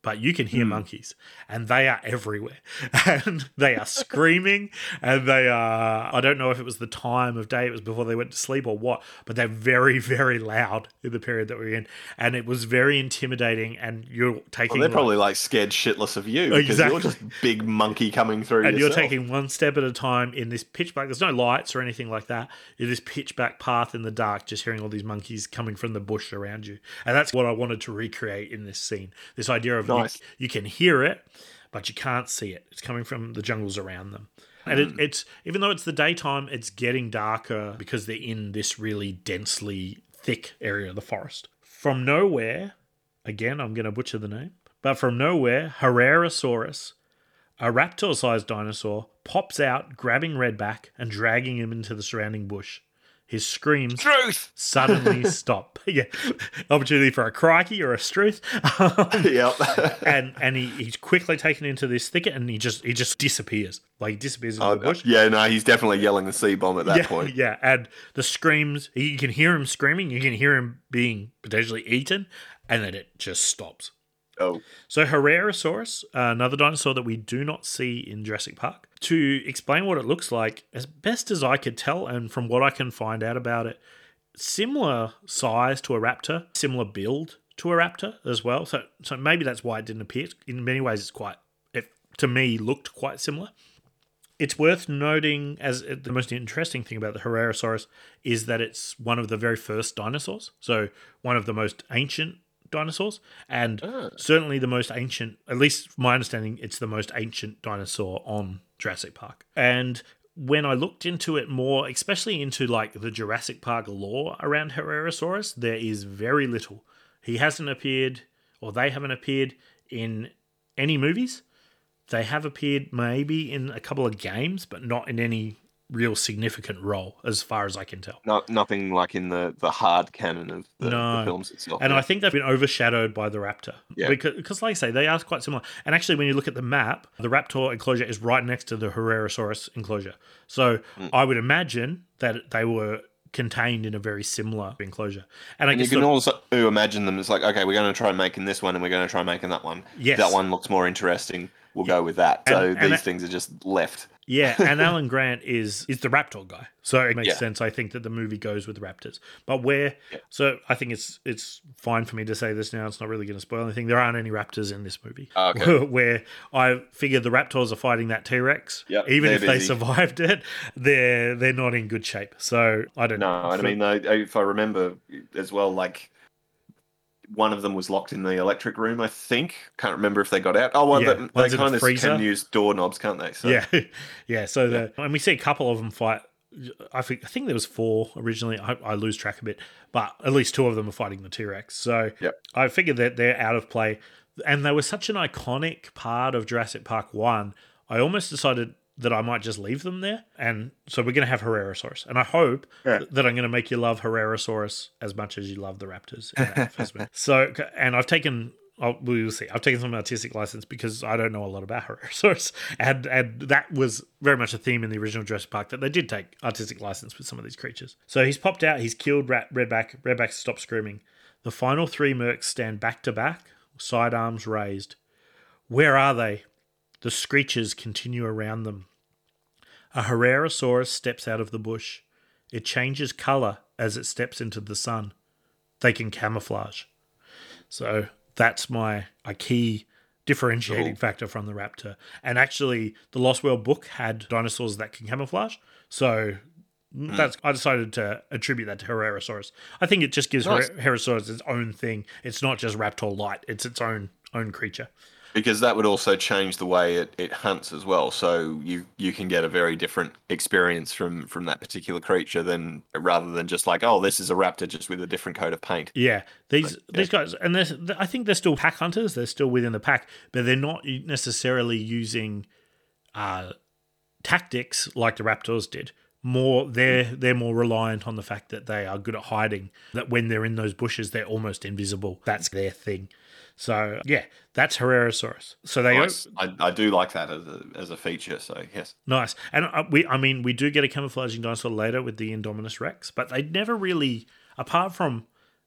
but you can hear hmm. monkeys, and they are everywhere. And they are screaming, and they are. I don't know if it was the time of day, it was before they went to sleep or what, but they're very, very loud in the period that we're in. And it was very intimidating. And you're taking. Well, they're like- probably like scared shitless of you because Exactly. you're just big monkey coming through. and yourself. you're taking one step at a time in this pitch black. There's no lights or anything like that. You're this pitch black path in the dark, just hearing all these monkeys coming from the bush around you. And that's what I wanted to recreate in this scene. This idea of Nice. you, can hear it, but you can't see it. It's coming from the jungles around them. And it, hmm. it's even though it's the daytime, it's getting darker because they're in this really densely thick area of the forest. From nowhere, again, I'm going to butcher the name, but from nowhere, Herrerasaurus a raptor sized dinosaur pops out, grabbing Redback and dragging him into the surrounding bush. His screams truth. suddenly stop. yeah, opportunity for a crikey or a struth. Um, Yep. and and he, he's quickly taken into this thicket and he just he just disappears. Like he disappears into Oh, the bush. yeah, no, he's definitely yelling the C bomb at that yeah, point. yeah, and the screams, you can hear him screaming, you can hear him being potentially eaten, and then it just stops. Oh, So Herrerasaurus, uh, another dinosaur that we do not see in Jurassic Park. To explain what it looks like, as best as I could tell, and from what I can find out about it, similar size to a raptor, similar build to a raptor as well. So, so maybe that's why it didn't appear. In many ways, it's quite. It to me looked quite similar. It's worth noting as the most interesting thing about the Herrerasaurus is that it's one of the very first dinosaurs. So one of the most ancient dinosaurs, and ah. certainly the most ancient. At least my understanding, it's the most ancient dinosaur on Jurassic Park. And when I looked into it more, especially into like the Jurassic Park lore around Herrerasaurus, there is very little. He hasn't appeared, or they haven't appeared in any movies. They have appeared maybe in a couple of games, but not in any real significant role, as far as I can tell. Not nothing like in the, the hard canon of the, No. the films itself. And yeah. I think they've been overshadowed by the raptor. Yeah. Because, because, like I say, they are quite similar. And actually, when you look at the map, the raptor enclosure is right next to the Herrerasaurus enclosure. So Hmm. I would imagine that they were contained in a very similar enclosure. And I And you can also imagine them. It's like, okay, we're going to try making this one, and we're going to try making that one. Yes. that one looks more interesting. We'll go with that. And- so and these that- things are just left. Yeah, and Alan Grant is is the Raptor guy, so it makes Yeah. sense. I think that the movie goes with Raptors, but where? So I think it's it's fine for me to say this now. It's not really going to spoil anything. There aren't any Raptors in this movie. Oh, okay. where I figure the Raptors are fighting that T Rex. Yep, even if they survived it, they're they're not in good shape. So I don't No, know. I mean, though, if I remember as well, like one of them was locked in the electric room. I think can't remember if they got out. Oh well, Yeah, they, they one's in a kind of freezer. can use doorknobs, can't they? So, Yeah, yeah. So the and we see a couple of them fight. I think I think there was four originally. I, I lose track a bit, but at least two of them are fighting the T Rex. So Yep. I figured that they're out of play, and they were such an iconic part of Jurassic Park One. I almost decided that I might just leave them there, and so we're going to have Herrerasaurus, and I hope Yeah. that I'm going to make you love Herrerasaurus as much as you love the Raptors. in that first movie. so, and I've taken. Oh, I'll, we'll see. I've taken some artistic license because I don't know a lot about Herrerasaurus, and and that was very much a theme in the original Jurassic Park that they did take artistic license with some of these creatures. So he's popped out. He's killed Rat, Redback. Redback stopped screaming. The final three mercs stand back to back, sidearms raised. Where are they? The screeches continue around them. A Herrerasaurus steps out of the bush. It changes colour as it steps into the sun. They can camouflage. So that's my a key differentiating Cool. factor from the raptor. And actually, the Lost World book had dinosaurs that can camouflage. So hmm. that's I decided to attribute that to Herrerasaurus. I think it just gives Nice. Her- Herrerasaurus its own thing. It's not just Raptor light. It's its own own creature. Because that would also change the way it, it hunts as well. So you you can get a very different experience from from that particular creature than rather than just like, oh, this is a raptor just with a different coat of paint. Yeah, these yeah. these guys, and I think they're still pack hunters. They're still within the pack, but they're not necessarily using uh, tactics like the Raptors did. More, they're they're more reliant on the fact that they are good at hiding. That when they're in those bushes, they're almost invisible. That's their thing. So yeah, that's Herrerasaurus. So they Nice. I, I do like that as a, as a feature. So yes, Nice. And uh, we, I mean, we do get a camouflaging dinosaur later with the Indominus Rex, but they never really, apart from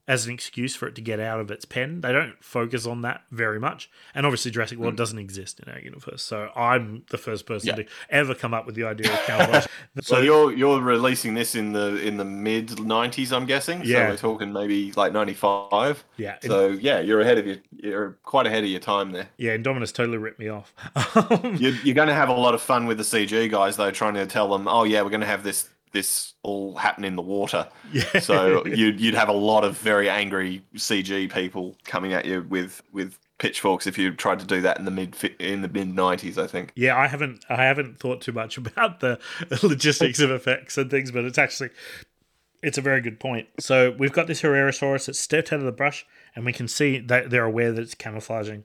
as an excuse for it to get out of its pen, they don't focus on that very much. And obviously, Jurassic World doesn't exist in our universe, so I'm the first person Mm. Yeah. to ever come up with the idea of camouflage. So you're you're releasing this in the in the mid '90s, I'm guessing. Yeah. So we're talking maybe like '95. Yeah. So yeah, you're ahead of your you're quite ahead of your time there. yeah, Indominus totally ripped me off. You're, you're going to have a lot of fun with the CG guys though, trying to tell them, oh yeah, we're going to have this this all happen in the water. yeah. So you'd you'd have a lot of very angry CG people coming at you with with pitchforks if you tried to do that in the mid in the mid '90s. I think. Yeah, I haven't I haven't thought too much about the logistics of effects and things, but it's actually it's a very good point. So we've got this Herrerasaurus that's stepped out of the brush, and we can see that they're aware that it's camouflaging.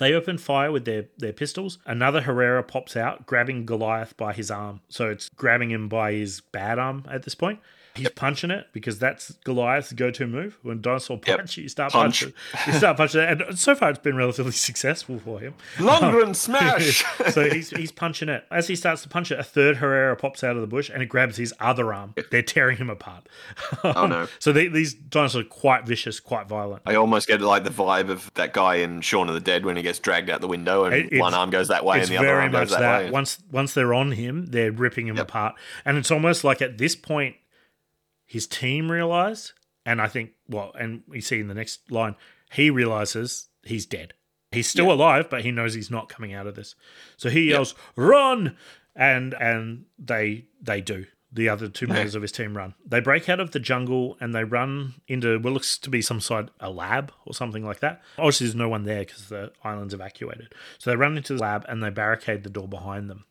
They open fire with their, their pistols. Another Herrera pops out, grabbing Goliath by his arm. So it's grabbing him by his bad arm at this point. He's punching it because that's Goliath's go-to move. When dinosaur Yep. punch, you start Punch. punching. You start punching, it. and so far it's been relatively successful for him. Lundgren um, smash. so he's he's punching it. As he starts to punch it, a third Herrera pops out of the bush and it grabs his other arm. They're tearing him apart. Oh, no. So they, these dinosaurs are quite vicious, quite violent. I almost get like the vibe of that guy in Shaun of the Dead when he gets dragged out the window and It- one arm goes that way and the other very arm much goes that, that. way. Once once they're on him, they're ripping him Yep. apart, and it's almost like at this point, his team realize, and I think well, and we see in the next line, he realizes he's dead. He's still alive, but he knows he's not coming out of this. So he yells, "Run!" and and they they do. The other two members of his team run. They break out of the jungle and they run into what looks to be some sort a lab or something like that. Obviously, there's no one there because the island's evacuated. So they run into the lab and they barricade the door behind them.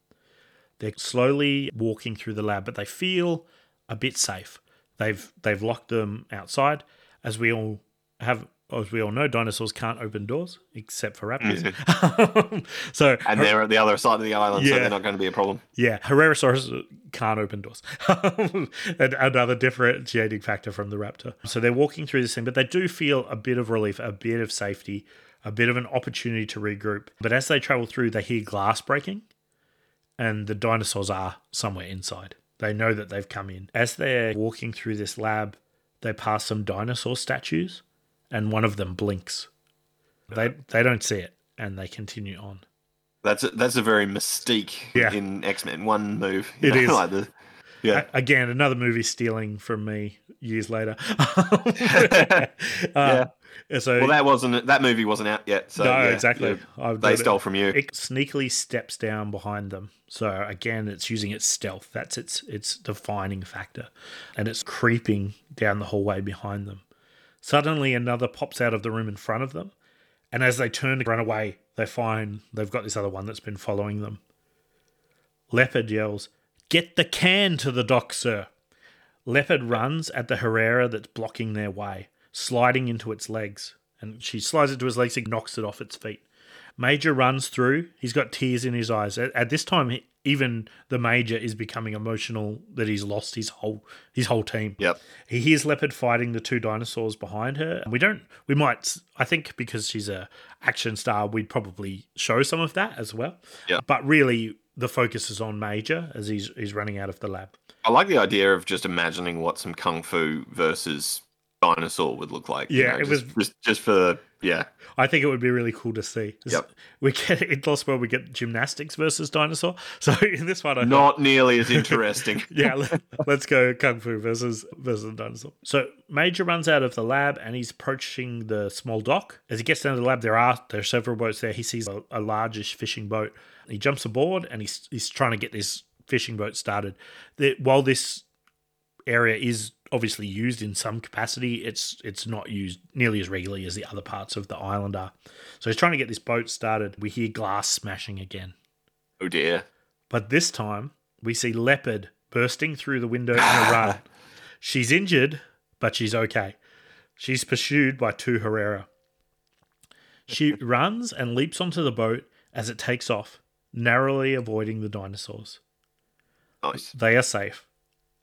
They're slowly walking through the lab, but they feel a bit safe. They've they've locked them outside, as we all have. As we all know, dinosaurs can't open doors except for raptors. Mm-hmm. so And they're at the other side of the island, so they're not going to be a problem. yeah, Herrerasaurus can't open doors. And Another differentiating factor from the raptor. So they're walking through this thing, but they do feel a bit of relief, a bit of safety, a bit of an opportunity to regroup. But as they travel through, they hear glass breaking, and the dinosaurs are somewhere inside. They know that they've come in. As they're walking through this lab, they pass some dinosaur statues, and one of them blinks. They they don't see it, and they continue on. That's a, that's a very mystique Yeah. in X Men. One move. It is. like the, yeah. Again, another movie stealing from me years later. uh, So well, that wasn't that movie wasn't out yet. So no, yeah, exactly. yeah. They got it. stole from you. It sneakily steps down behind them. So again, it's using its stealth. That's its its defining factor, and it's creeping down the hallway behind them. Suddenly, another pops out of the room in front of them, and as they turn to run away, they find they've got this other one that's been following them. Leopard yells, "Get the can to the dock, sir!" Leopard runs at the Herrera that's blocking their way, sliding into its legs. And she slides into his legs and knocks it off its feet. Major runs through. He's got tears in his eyes. At, at this time, he- even the Major is becoming emotional that he's lost his whole his whole team. Yep. He hears Leopard fighting the two dinosaurs behind her. And We don't. We might. I think because she's a action star, we'd probably show some of that as well. Yeah. But really, the focus is on Major as he's he's running out of the lab. I like the idea of just imagining what some kung fu versus dinosaur would look like. you Yeah, know, it just, was- just just for yeah. I think it would be really cool to see. Yep. We get in Lost World, we get gymnastics versus dinosaur. So in this one, I thought, Not nearly as interesting. yeah, let, us go kung fu versus versus dinosaur. So Major runs out of the lab and he's approaching the small dock. As he gets down to the lab, there are there are several boats there. He sees a, a largish fishing boat. He jumps aboard and he's he's trying to get this fishing boat started. The, while this area is obviously used in some capacity, it's it's not used nearly as regularly as the other parts of the island are. So he's trying to get this boat started. We hear glass smashing again. oh dear. But this time, we see Leopard bursting through the window in a run. She's injured, but she's okay. She's pursued by two Herrera. She runs and leaps onto the boat as it takes off, narrowly avoiding the dinosaurs. Nice. They are safe,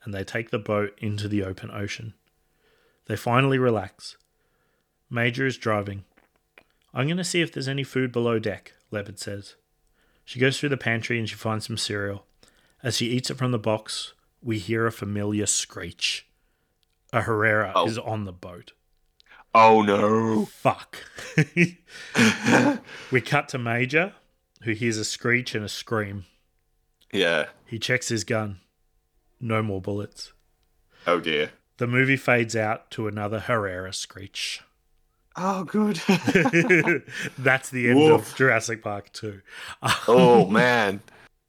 and they take the boat into the open ocean. They finally relax. Major is driving. I'm going to see if there's any food below deck, Leopard says. She goes through the pantry and she finds some cereal. As she eats it from the box, we hear a familiar screech. A Herrera Oh. is on the boat. Oh no. Fuck. we cut to Major, who hears a screech and a scream. Yeah. He checks his gun. No more bullets. Oh dear. The movie fades out to another Herrera screech. Oh good. That's the end Woof. of Jurassic Park 2. oh man.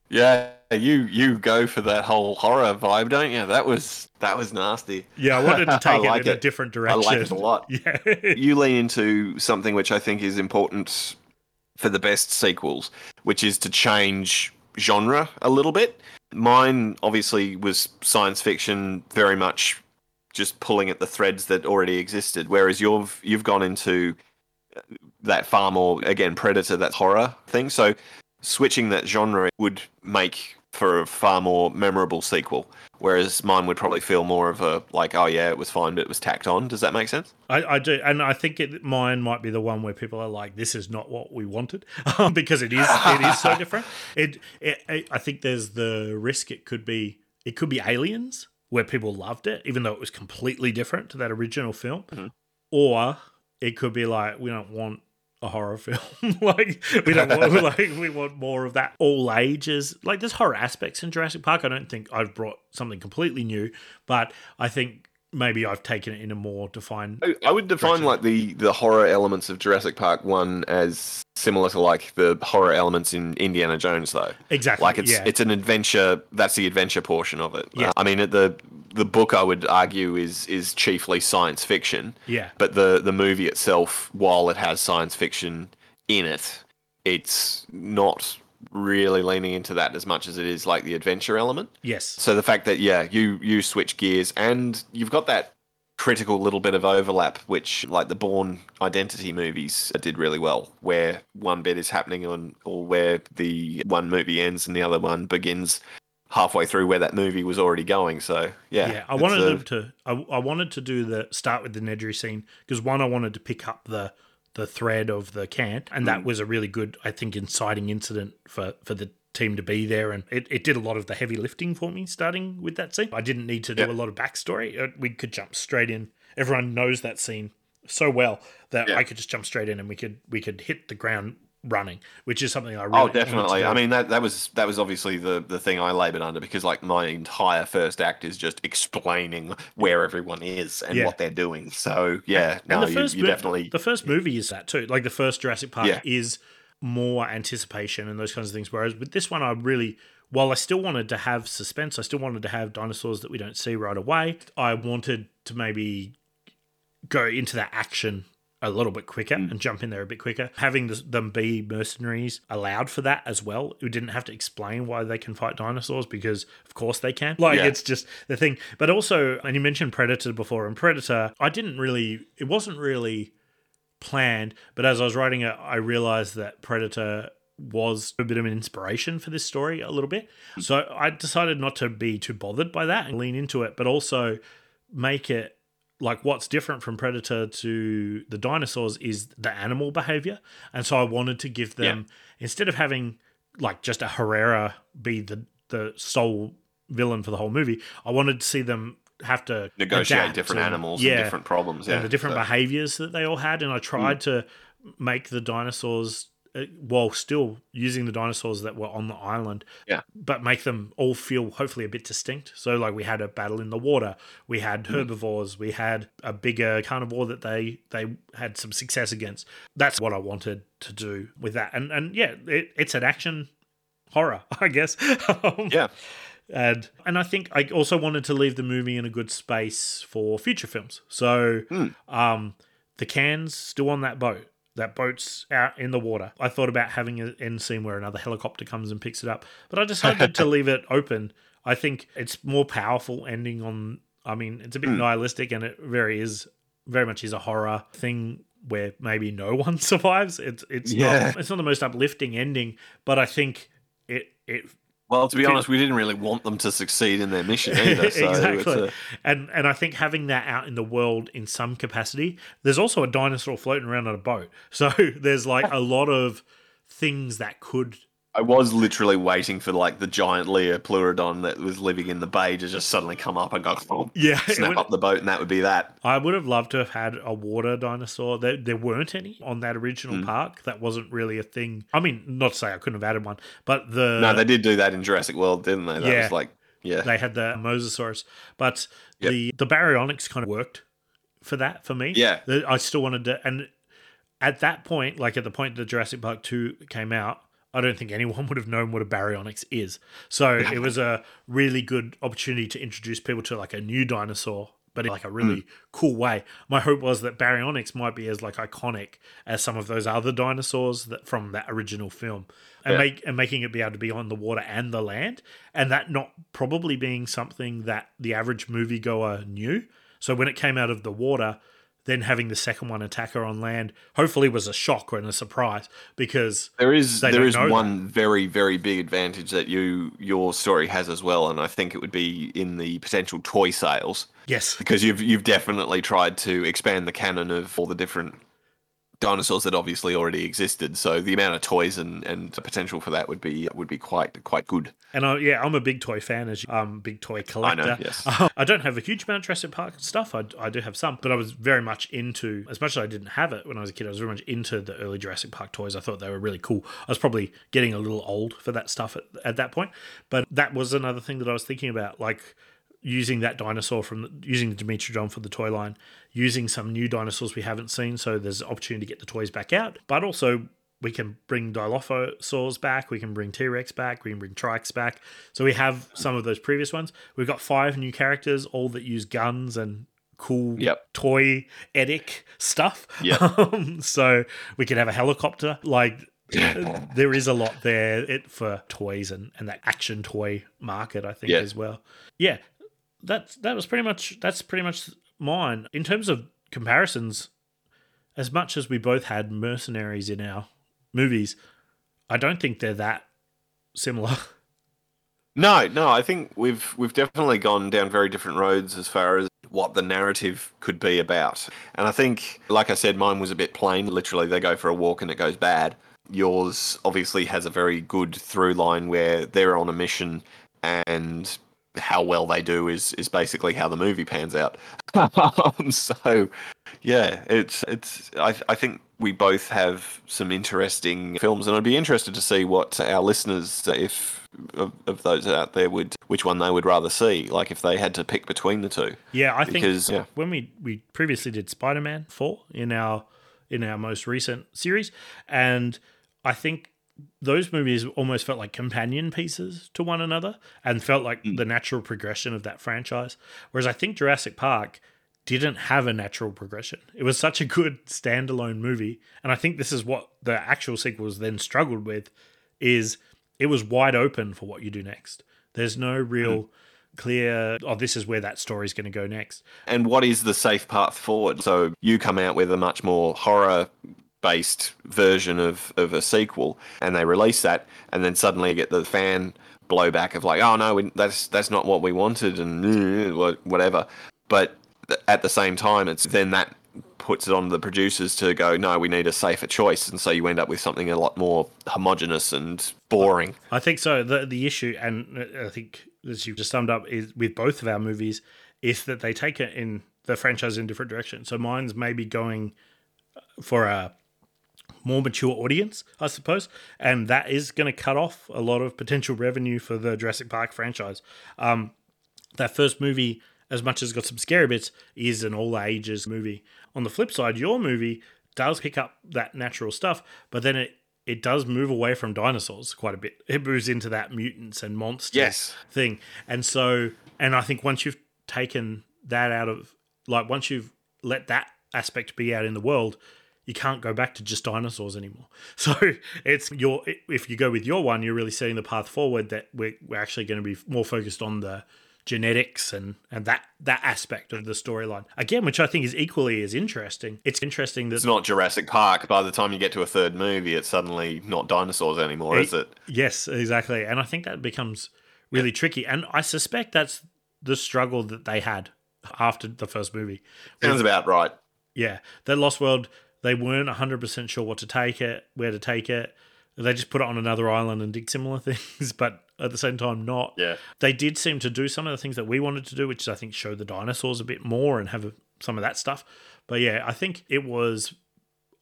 Yeah, you you go for that whole horror vibe, don't you? That was that was nasty. Yeah, I wanted to take it like in a different direction. I like it a lot. Yeah. you lean into something which I think is important for the best sequels, which is to change genre a little bit. Mine obviously was science fiction, very much just pulling at the threads that already existed, whereas you've you've gone into that far more again predator, that horror thing. So switching that genre would make for a far more memorable sequel. Whereas mine would probably feel more of a like, oh yeah, it was fine, but it was tacked on. Does that make sense? I, I do, and I think it, mine might be the one where people are like, "This is not what we wanted," because it is it is so different. It, it, it I think there's the risk it could be it could be Aliens where people loved it, even though it was completely different to that original film, mm-hmm. or it could be like we don't want a horror film, like we don't want like we want more of that all ages. Like there's horror aspects in Jurassic Park. I don't think I've brought something completely new, but I think maybe I've taken it in a more defined I- I would define like the the horror elements of Jurassic Park one as similar to like the horror elements in Indiana Jones, though. Exactly, Like it's yeah. it's an adventure. That's the adventure portion of it. Yeah. Uh, I mean, the the book I would argue is is chiefly science fiction. Yeah. But the the movie itself, while it has science fiction in it, it's not really leaning into that as much as it is like the adventure element. Yes. So the fact that yeah, you you switch gears and you've got that critical little bit of overlap, which like the Bourne Identity movies did really well, where one bit is happening on or where the one movie ends and the other one begins halfway through where that movie was already going. So yeah, Yeah, I wanted a- them to. I, I wanted to do the start with the Nedry scene because one, I wanted to pick up the the thread of the cant, and Mm. that was a really good, I think, inciting incident for for the team to be there, and it, it did a lot of the heavy lifting for me starting with that scene. I didn't need to do Yeah. a lot of backstory; Uh, we could jump straight in. Everyone knows that scene so well that Yeah. I could just jump straight in, and we could we could hit the ground running, which is something I oh, really Oh, wanted to definitely. I mean, that that was that was obviously the the thing I laboured under because like my entire first act is just explaining where everyone is and Yeah. what they're doing. So yeah, no, and the you, you mo- definitely the first movie is that too. Like the first Jurassic Park Yeah. is more anticipation and those kinds of things. Whereas with this one, I really, while I still wanted to have suspense, I still wanted to have dinosaurs that we don't see right away. I wanted to maybe go into that action a little bit quicker Mm. and jump in there a bit quicker. Having them be mercenaries allowed for that as well. We didn't have to explain why they can fight dinosaurs because, of course, they can. Like, Yeah. it's just the thing. But also, and you mentioned Predator before, and Predator, I didn't really, it wasn't really planned, but as I was writing it, I realized that Predator was a bit of an inspiration for this story a little bit. So I decided not to be too bothered by that and lean into it, but also make it like what's different from Predator to the dinosaurs is the animal behavior. And so I wanted to give them instead of having like just a Herrera be the the sole villain for the whole movie, I wanted to see them have to negotiate different animals yeah, and different problems. Yeah, and the different so- behaviors that they all had. And I tried mm. to make the dinosaurs, while still using the dinosaurs that were on the island, Yeah. but make them all feel hopefully a bit distinct. So, like, we had a battle in the water, we had Mm. herbivores, we had a bigger carnivore that they they had some success against. That's what I wanted to do with that. And and yeah, it, it's an action horror, I guess. Yeah. and and I think I also wanted to leave the movie in a good space for future films. So Hmm. um, the cans still on that boat. That boat's out in the water. I thought about having an end scene where another helicopter comes and picks it up, but I decided to leave it open. I think it's more powerful ending on. I mean, it's a bit Hmm. nihilistic, and it very is very much is a horror thing where maybe no one survives. It's it's Yeah. not it's not the most uplifting ending, but I think it it Well, to be honest, we didn't really want them to succeed in their mission either. So exactly. it's a, and and I think having that out in the world in some capacity, there's also a dinosaur floating around on a boat. So there's like a lot of things that could I was literally waiting for like the giant Liopleurodon that was living in the bay to just suddenly come up and go Yeah, snap would- up the boat, and that would be that. I would have loved to have had a water dinosaur. There, there weren't any on that original Mm. park. That wasn't really a thing. I mean, not to say I couldn't have added one, but the no, they did do that in Jurassic World, didn't they? That Yeah. was like, yeah, they had the Mosasaurus, but Yep. the the baryonyx kind of worked for that for me. Yeah. I still wanted to, and at that point, like at the point that Jurassic Park two came out, I don't think anyone would have known what a baryonyx is. So it was a really good opportunity to introduce people to like a new dinosaur. But in like a really mm. cool way. My hope was that Baryonyx might be as like iconic as some of those other dinosaurs that from that original film, and Yeah. make and making it be able to be on the water and the land, and that not probably being something that the average moviegoer knew. So when it came out of the water, then having the second one attack her on land hopefully was a shock and a surprise because There is there is one very very big advantage that you your story has as well, and I think it would be in the potential toy sales. Yes, because you've you've definitely tried to expand the canon of all the different dinosaurs that obviously already existed. So the amount of toys and and the potential for that would be would be quite quite good. And I, yeah, I'm a big toy fan, as you, um, big toy collector. I know. yes. I don't have a huge amount of Jurassic Park stuff. I, I do have some, but I was very much into. As much as I didn't have it when I was a kid, I was very much into the early Jurassic Park toys. I thought they were really cool. I was probably getting a little old for that stuff at, at that point, but that was another thing that I was thinking about, like using that dinosaur from using the Dimetrodon for the toy line, using some new dinosaurs we haven't seen. So there's an opportunity to get the toys back out, but also we can bring Dilophosaurs back, we can bring T Rex back, we can bring Trikes back. So we have some of those previous ones. We've got five new characters, all that use guns and cool Yep. toy edic stuff. Yep. Um, so we could have a helicopter. Like there is a lot there it, for toys and, and that action toy market, I think, as well. Yeah, that's that was pretty much that's pretty much mine in terms of comparisons. As much as we both had mercenaries in our movies, I don't think they're that similar. No, no, I think we've we've definitely gone down very different roads as far as what the narrative could be about. And I think, like I said, mine was a bit plain. Literally, they go for a walk and it goes bad. Yours obviously has a very good through line where they're on a mission and how well they do is is basically how the movie pans out. Um, so, yeah, it's it's. I I think we both have some interesting films, and I'd be interested to see what our listeners, if of, of those out there, would which one they would rather see. Like if they had to pick between the two. Yeah, I think Because, yeah. when we we previously did Spider Man four in our in our most recent series, and I think those movies almost felt like companion pieces to one another and felt like hmm. the natural progression of that franchise. Whereas I think Jurassic Park didn't have a natural progression. It was such a good standalone movie, and I think this is what the actual sequels then struggled with is it was wide open for what you do next. There's no real hmm. clear oh this is where that story's going to go next. and what is the safe path forward? So you come out with a much more horror based version of, of a sequel and they release that and then suddenly you get the fan blowback of like oh no we, that's that's not what we wanted and uh, whatever but at the same time it's then that puts it on the producers to go no we need a safer choice and so you end up with something a lot more homogenous and boring I think so. The the issue, and I think as you've just summed up, is with both of our movies, is that they take it in the franchise in different directions. So mine's maybe going for a more mature audience, I suppose, and that is going to cut off a lot of potential revenue for the Jurassic Park franchise. Um, that first movie, as much as got some scary bits, is an all ages movie. On the flip side, your movie does pick up that natural stuff, but then it it does move away from dinosaurs quite a bit. It moves into that mutants and monsters Yes. thing. And so, and I think once you've taken that out of, like, once you've let that aspect be out in the world, you can't go back to just dinosaurs anymore. So it's your, if you go with your one, you're really setting the path forward that we're, we're actually going to be more focused on the genetics and, and that, that aspect of the storyline. Again, which I think is equally as interesting. It's interesting that it's not Jurassic Park by the time you get to a third movie it's suddenly not dinosaurs anymore is it Yes, exactly. And I think that becomes really tricky. And I suspect that's the struggle that they had after the first movie. sounds about right Yeah, that Lost World, they weren't 100% sure what to take it, where to take it. They just put it on another island and did similar things, but at the same time, not. Yeah. They did seem to do some of the things that we wanted to do, which is, I think, show the dinosaurs a bit more and have a, some of that stuff. But yeah, I think it was.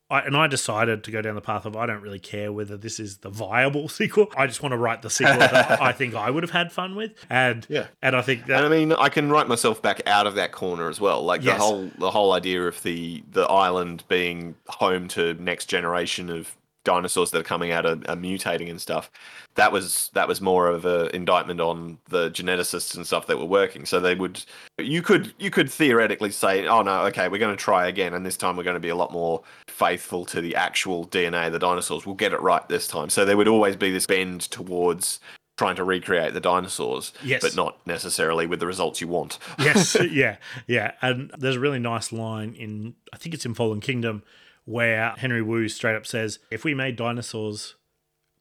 I, and I decided to go down the path of I don't really care whether this is the viable sequel. I just want to write the sequel that I think I would have had fun with, and Yeah. and I think that And I mean, I can write myself back out of that corner as well. Like Yes. the whole the whole idea of the the island being home to next generation of dinosaurs that are coming out and are mutating and stuff. That was that was more of an indictment on the geneticists and stuff that were working. So they would you could you could theoretically say, oh no, okay, we're going to try again, and this time we're going to be a lot more faithful to the actual DNA of the dinosaurs. We'll get it right this time. So there would always be this bend towards trying to recreate the dinosaurs, Yes. but not necessarily with the results you want. yes, yeah, yeah. And there's a really nice line in I think it's in Fallen Kingdom where Henry Wu straight up says, "If we made dinosaurs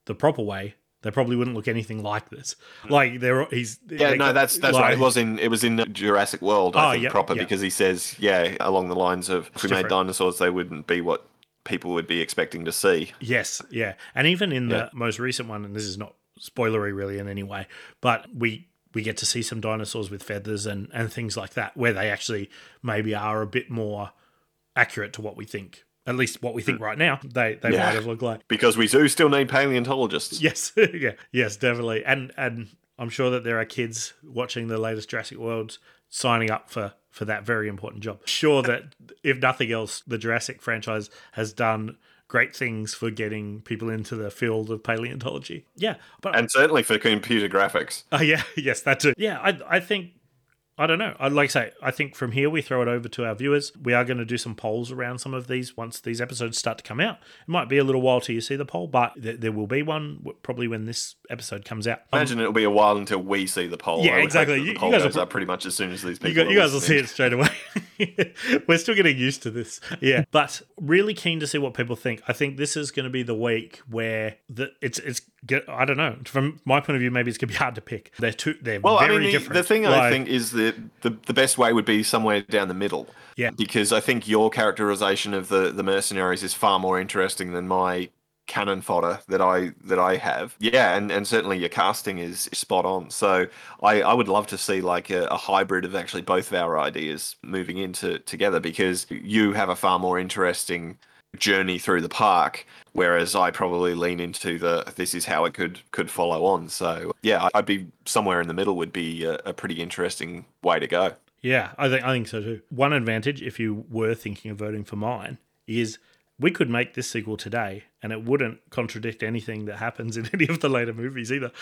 the proper way, they probably wouldn't look anything like this." Like they're he's Yeah, they no, that's that's like- right. It was in it was in Jurassic World, I Oh, think, yep, proper yep. because he says, yeah, along the lines of if we made dinosaurs, they wouldn't be what people would be expecting to see. Yes, yeah. And even in Yeah. the most recent one, and this is not spoilery really in any way, but we we get to see some dinosaurs with feathers and and things like that, where they actually maybe are a bit more accurate to what we think. At least what we think mm. right now, they they Yeah. might have looked like. Because we do still need paleontologists. Yes, yeah, yes, definitely. And and I'm sure that there are kids watching the latest Jurassic Worlds signing up for for that very important job. Sure that if nothing else, the Jurassic franchise has done great things for getting people into the field of paleontology. Yeah, but And certainly for computer graphics. Oh yeah, yes, that too. Yeah, I I think I don't know. I'd like to say, I think from here we throw it over to our viewers. We are going to do some polls around some of these once these episodes start to come out. It might be a little while till you see the poll, but th- there will be one w- probably when this episode comes out. Um, Imagine it'll be a while until we see the poll. Yeah, I exactly. You- The you poll guys goes are- up pretty much as soon as these people. you, are you guys will see it straight away. We're still getting used to this. Yeah, but really keen to see what people think. I think this is going to be the week where the it's it's get I don't know. From my point of view, maybe it's going to be hard to pick. They're two. They're Well, very I mean, the, different. the thing I think is that the, the best way would be somewhere down the middle. Yeah. Because I think your characterization of the, the mercenaries is far more interesting than my cannon fodder that I that I have. Yeah, and, and certainly your casting is spot on. So I, I would love to see like a, a hybrid of actually both of our ideas moving into together because you have a far more interesting journey through the park whereas i probably lean into the this is how it could could follow on so yeah i'd be somewhere in the middle would be a, a pretty interesting way to go Yeah, I think I think so too. One advantage, if you were thinking of voting for mine, is we could make this sequel today, and it wouldn't contradict anything that happens in any of the later movies either.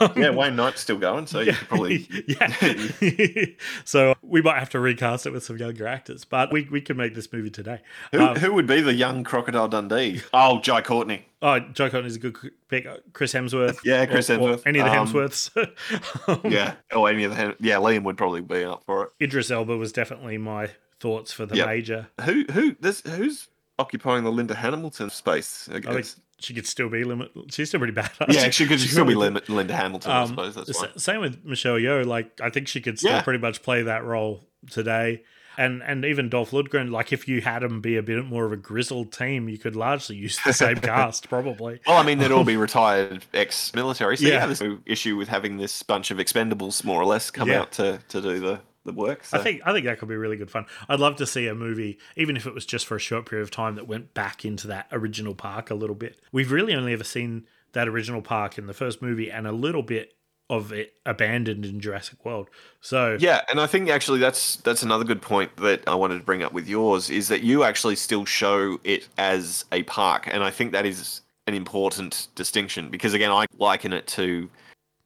Um, yeah wayne knight's still going so you could probably yeah. so we might have to recast it with some younger actors, but we, we could make this movie today. who, Um, who would be the young crocodile dundee oh jai courtney oh, Cotton is a good pick. Chris Hemsworth. Yeah, Chris or- or Hemsworth. any of the Um, Hemsworths. Um, yeah oh any of the yeah liam would probably be up for it Idris Elba was definitely my thoughts for the Yep. major. who who this who's occupying the linda hamilton space I I think she could still be limit. She's still pretty bad. yeah she could still be lim- Lim- linda hamilton i Um, suppose that's fine Same with Michelle Yeoh. Like I think she could still Yeah. pretty much play that role today. And and even Dolph Lundgren, like if you had him be a bit more of a grizzled team, you could largely use the same cast, probably. Well, I mean, they'd all be retired ex-military, so Yeah. yeah, there's no issue with having this bunch of expendables, more or less, come Yeah. out to, to do the, the work. So. I think I think that could be really good fun. I'd love to see a movie, even if it was just for a short period of time, that went back into that original park a little bit. We've really only ever seen that original park in the first movie, and a little bit of it abandoned in Jurassic World. So Yeah, and I think actually that's that's another good point that I wanted to bring up with yours is that you actually still show it as a park, and I think that is an important distinction because again, I liken it to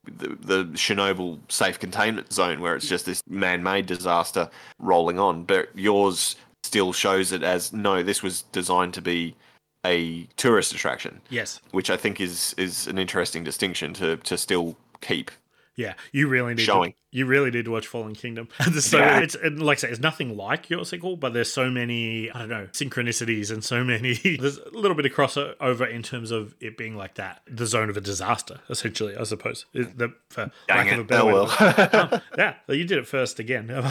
the, the Chernobyl safe containment zone where it's just this man-made disaster rolling on, but yours still shows it as no, this was designed to be a tourist attraction, yes, which I think is is an interesting distinction to to still keep. Yeah, you really need Showing. To, you really need to watch Fallen Kingdom. There's so Yeah. it's like I say, it's nothing like your sequel, but there's so many I don't know synchronicities and so many. There's a little bit of crossover in terms of it being like that, the zone of a disaster, essentially. I suppose. The, for Dang lack of a better Oh, to- Um, yeah, you did it first again. Um,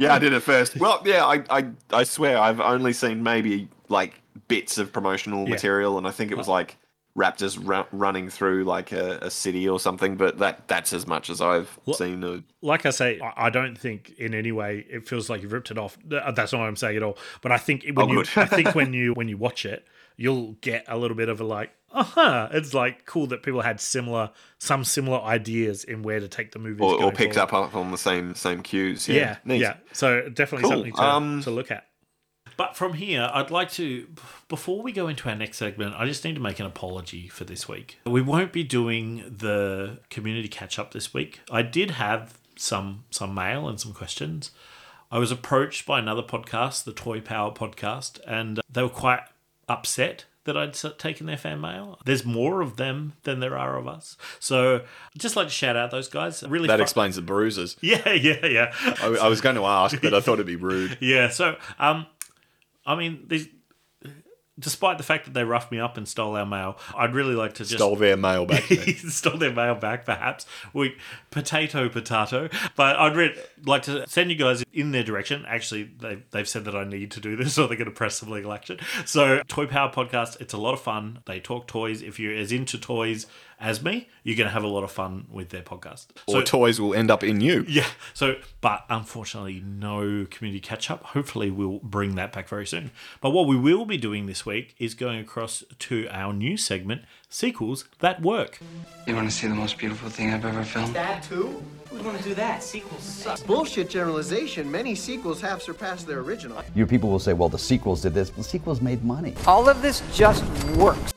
yeah, I did it first. Well, yeah, I, I, I swear I've only seen maybe like bits of promotional Yeah. material, and I think it was like raptors ru- running through like a, a city or something. But that that's as much as I've Well- seen. Of, like I say, I don't think in any way it feels like you've ripped it off. That's not what I'm saying at all. But I think when Oh, you. I think when you when you watch it, you'll get a little bit of a like, aha! It's like cool that people had similar, some similar ideas in where to take the movie or, or picked forward. up on the same same cues. Yeah, Yeah, yeah. So definitely Cool. something to, Um, to look at. But from here, I'd like to, before we go into our next segment, I just need to make an apology for this week. We won't be doing the community catch up this week. I did have some some mail and some questions. I was approached by another podcast, the Toy Power podcast, and they were quite upset that I'd taken their fan mail. There's more of them than there are of us. So I'd just like to shout out those guys. Really That fu- explains the bruises. Yeah, yeah, yeah. I, I was going to ask, but I thought it'd be rude. Yeah, so um, I mean, these, despite the fact that they roughed me up and stole our mail, I'd really like to just Stole their mail back. stole their mail back, perhaps. We potato potato, but I'd re- like to send you guys in their direction. Actually, they they've said that I need to do this, or they're going to press some legal action. So, Toy Power podcast, it's a lot of fun. They talk toys. If you're as into toys as me, you're going to have a lot of fun with their podcast. or So- toys will end up in you. yeah. So, but unfortunately, no community catch up. Hopefully, we'll bring that back very soon. But what we will be doing this week is going across to our new segment, sequels that work. You want to see the most beautiful thing I've ever filmed? That too? We want to do that. Sequels suck. Bullshit generalization. Many sequels have surpassed their original. Your people will say, well, the sequels did this. The sequels made money. All of this just works.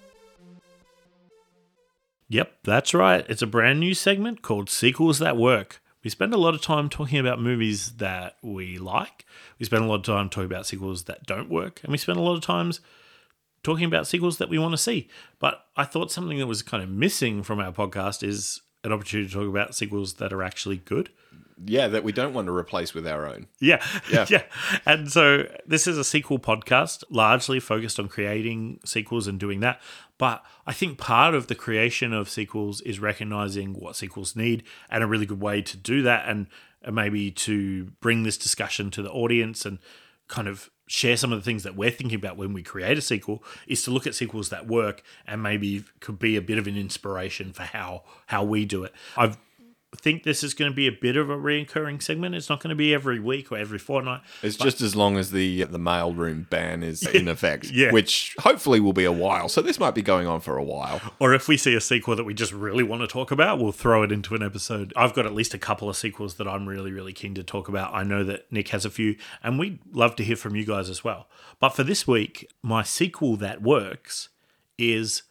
Yep, that's right. It's a brand new segment called Sequels That Work. we spend a lot of time talking about movies that we like. We spend a lot of time talking about sequels that don't work, and we spend a lot of times talking about sequels that we want to see. But I thought something that was kind of missing from our podcast is an opportunity to talk about sequels that are actually good. Yeah, that we don't want to replace with our own. Yeah. Yeah. yeah. And so this is a sequel podcast, largely focused on creating sequels and doing that. But I think part of the creation of sequels is recognizing what sequels need and a really good way to do that and maybe to bring this discussion to the audience and kind of share some of the things that we're thinking about when we create a sequel is to look at sequels that work and maybe could be a bit of an inspiration for how how we do it. I've think this is going to be a bit of a reoccurring segment. It's not going to be every week or every fortnight. It's but- just as long as the the mailroom ban is in effect, Yeah. which hopefully will be a while. So this might be going on for a while. Or if we see a sequel that we just really want to talk about, we'll throw it into an episode. I've got at least a couple of sequels that I'm really, really keen to talk about. I know that Nick has a few, and we'd love to hear from you guys as well. But for this week, my sequel that works is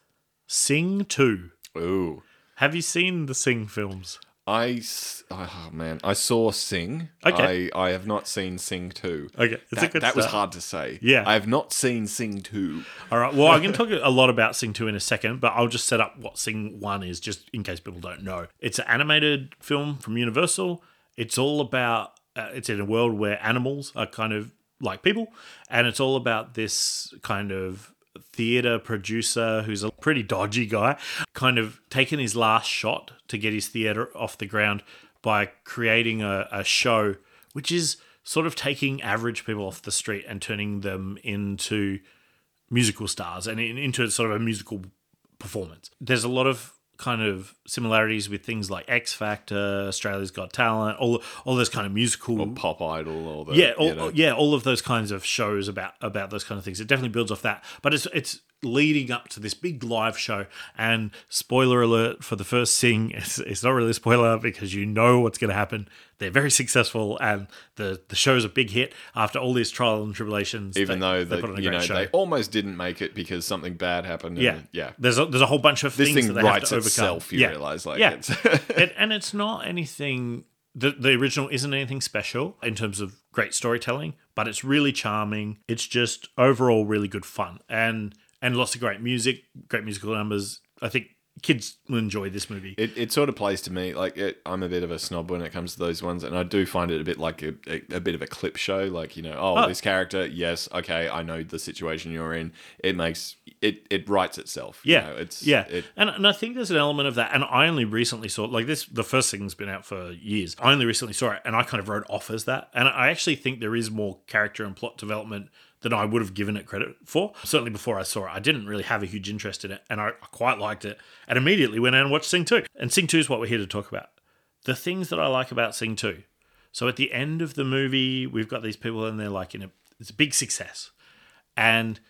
Sing 2. Ooh. Have you seen the Sing films? I oh man, I saw Sing. Okay. I, I have not seen Sing two. Okay, it's a that, good that was hard to say. Yeah. I have not seen Sing two. All right. Well, I'm going to talk a lot about Sing 2 in a second, but I'll just set up what Sing 1 is just in case people don't know. It's an animated film from Universal. It's all about, uh, it's in a world where animals are kind of like people, and it's all about this kind of theater producer who's a pretty dodgy guy, kind of taking his last shot to get his theater off the ground by creating a, a show which is sort of taking average people off the street and turning them into musical stars and into sort of a musical performance. There's a lot of kind of similarities with things like X Factor, Australia's Got Talent, all all those kind of musical Or Pop Idol or the yeah, all, you know. yeah, all of those kinds of shows about about those kind of things. It definitely builds off that, but it's it's leading up to this big live show. And spoiler alert for the first sing, it's, it's not really a spoiler because you know what's going to happen. They're very successful, and the the show's a big hit after all these trials and tribulations. Even they- though they the, put on a you great know show. they almost didn't make it because something bad happened. and- Yeah, yeah. There's a, there's a whole bunch of This things thing that they have writes to overcome. you yeah. realise, like, yeah, it's- it, and it's not anything. The the original isn't anything special in terms of great storytelling, but it's really charming. It's just overall really good fun and and lots of great music, great musical numbers. I think kids will enjoy this movie. It, it sort of plays to me like it, I'm a bit of a snob when it comes to those ones, and I do find it a bit like a, a, a bit of a clip show. Like you know, oh, Oh. this character, yes, okay, I know the situation you're in. It makes it it writes itself. you Yeah, know, it's yeah, It, and and I think there's an element of that. And I only recently saw like this. The first thing's been out for years. I only recently saw it, and I kind of wrote off as that. And I actually think there is more character and plot development than I would have given it credit for. Certainly before I saw it, I didn't really have a huge interest in it, and I, I quite liked it. And immediately went out and watched Sing Two. And Sing Two is what we're here to talk about. The things that I like about Sing Two. So at the end of the movie, we've got these people, and they're like in a it's a big success, and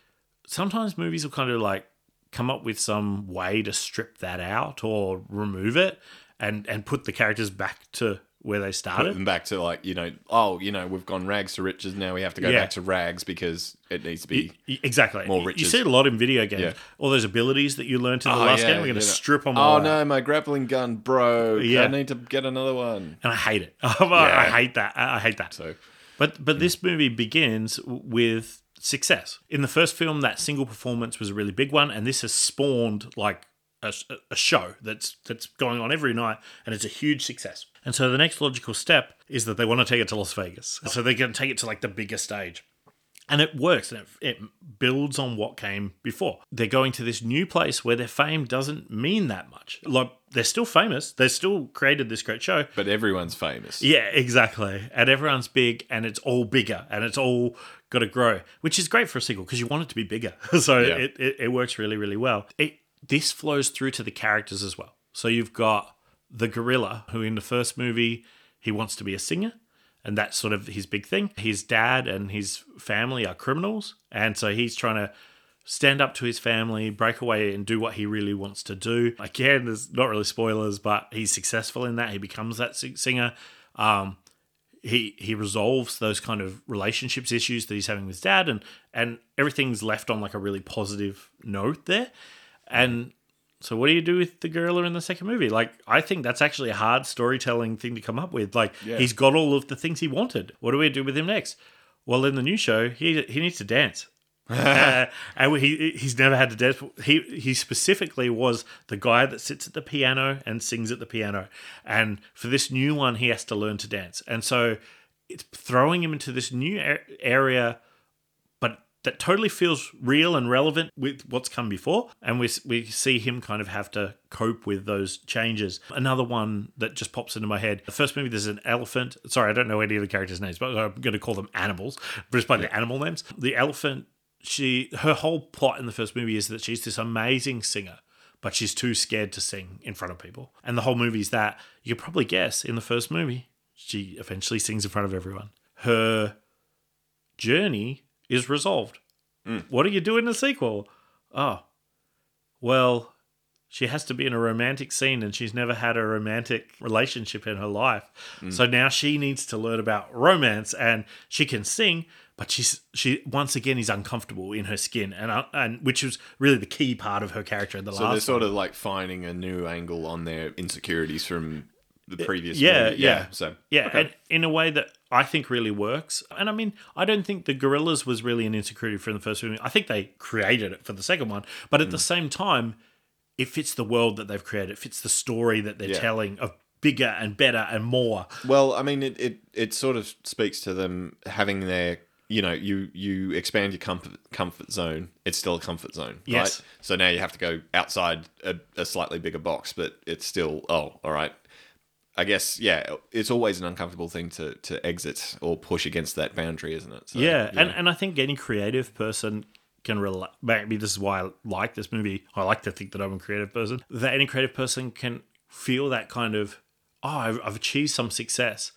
sometimes movies will kind of like come up with some way to strip that out or remove it and and put the characters back to where they put started. them back to like you know, oh, you know, we've gone rags to riches. Now we have to go Yeah. back to rags because it needs to be Y- Exactly. more rich. You riches. see it a lot in video games. Yeah. All those abilities that you learned in the Oh, last yeah, game, we're going to know. strip them Oh all. no, my grappling gun broke. Yeah. I need to get another one. And I hate it. I Yeah. hate that. I I hate that. So But but this movie begins w- with success. In the first film, that single performance was a really big one, and this has spawned like a, a show that's that's going on every night, and it's a huge success. And so the next logical step is that they want to take it to Las Vegas. So they're going to take it to like the bigger stage. And it works and it, it builds on what came before. They're going to this new place where their fame doesn't mean that much. Like, they're still famous. They've still created this great show. but everyone's famous. Yeah, exactly. And everyone's big and it's all bigger and it's all got to grow, which is great for a sequel because you want it to be bigger. so Yeah. it, it, it works really, really well. It This flows through to the characters as well. So you've got the gorilla who in the first movie, he wants to be a singer. And that's sort of his big thing. His dad and his family are criminals. And so he's trying to stand up to his family, break away, and do what he really wants to do. Again, there's not really spoilers, but he's successful in that. He becomes that singer. Um, he he resolves those kind of relationships issues that he's having with dad, and and everything's left on like a really positive note there. And So what do you do with the gorilla in the second movie? Like, I think that's actually a hard storytelling thing to come up with. Like, Yeah. he's got all of the things he wanted. What do we do with him next? Well, in the new show, he he needs to dance. Uh, and he he's never had to dance. He he specifically was the guy that sits at the piano and sings at the piano. And for this new one, he has to learn to dance. And so it's throwing him into this new area, that totally feels real and relevant with what's come before. And we we see him kind of have to cope with those changes. Another one that just pops into my head. The first movie, there's an elephant. Sorry, I don't know any of the characters' names, but I'm going to call them animals, but it's by the animal names. The elephant. She her whole plot in the first movie is that she's this amazing singer, but she's too scared to sing in front of people. And the whole movie is that you could probably guess in the first movie, she eventually sings in front of everyone. Her journey is resolved. What do you do in the sequel? Oh, well, she has to be in a romantic scene and she's never had a romantic relationship in her life. So now she needs to learn about romance and she can sing, but she's she once again is uncomfortable in her skin and uh, and which was really the key part of her character in the So last they're sort one. of like finding a new angle on their insecurities from the previous. yeah, movie. yeah, So yeah, okay. and in a way that I think really works. And I mean, I don't think the gorillas was really an insecurity from the first movie. I think they created it for the second one, but at Mm. the same time, it fits the world that they've created. It fits the story that they're Yeah. telling of bigger and better and more. Well, I mean, it, it, it sort of speaks to them having their, you know, you you expand your comfort comfort zone. It's still a comfort zone, Yes. right? So now you have to go outside a, a slightly bigger box, but it's still oh, all right. I guess yeah, it's always an uncomfortable thing to to exit or push against that boundary, isn't it? So, yeah, and and I think any creative person can relate. Maybe this is why I like this movie. I like to think that I'm a creative person. That any creative person can feel that kind of oh, I've, I've achieved some success,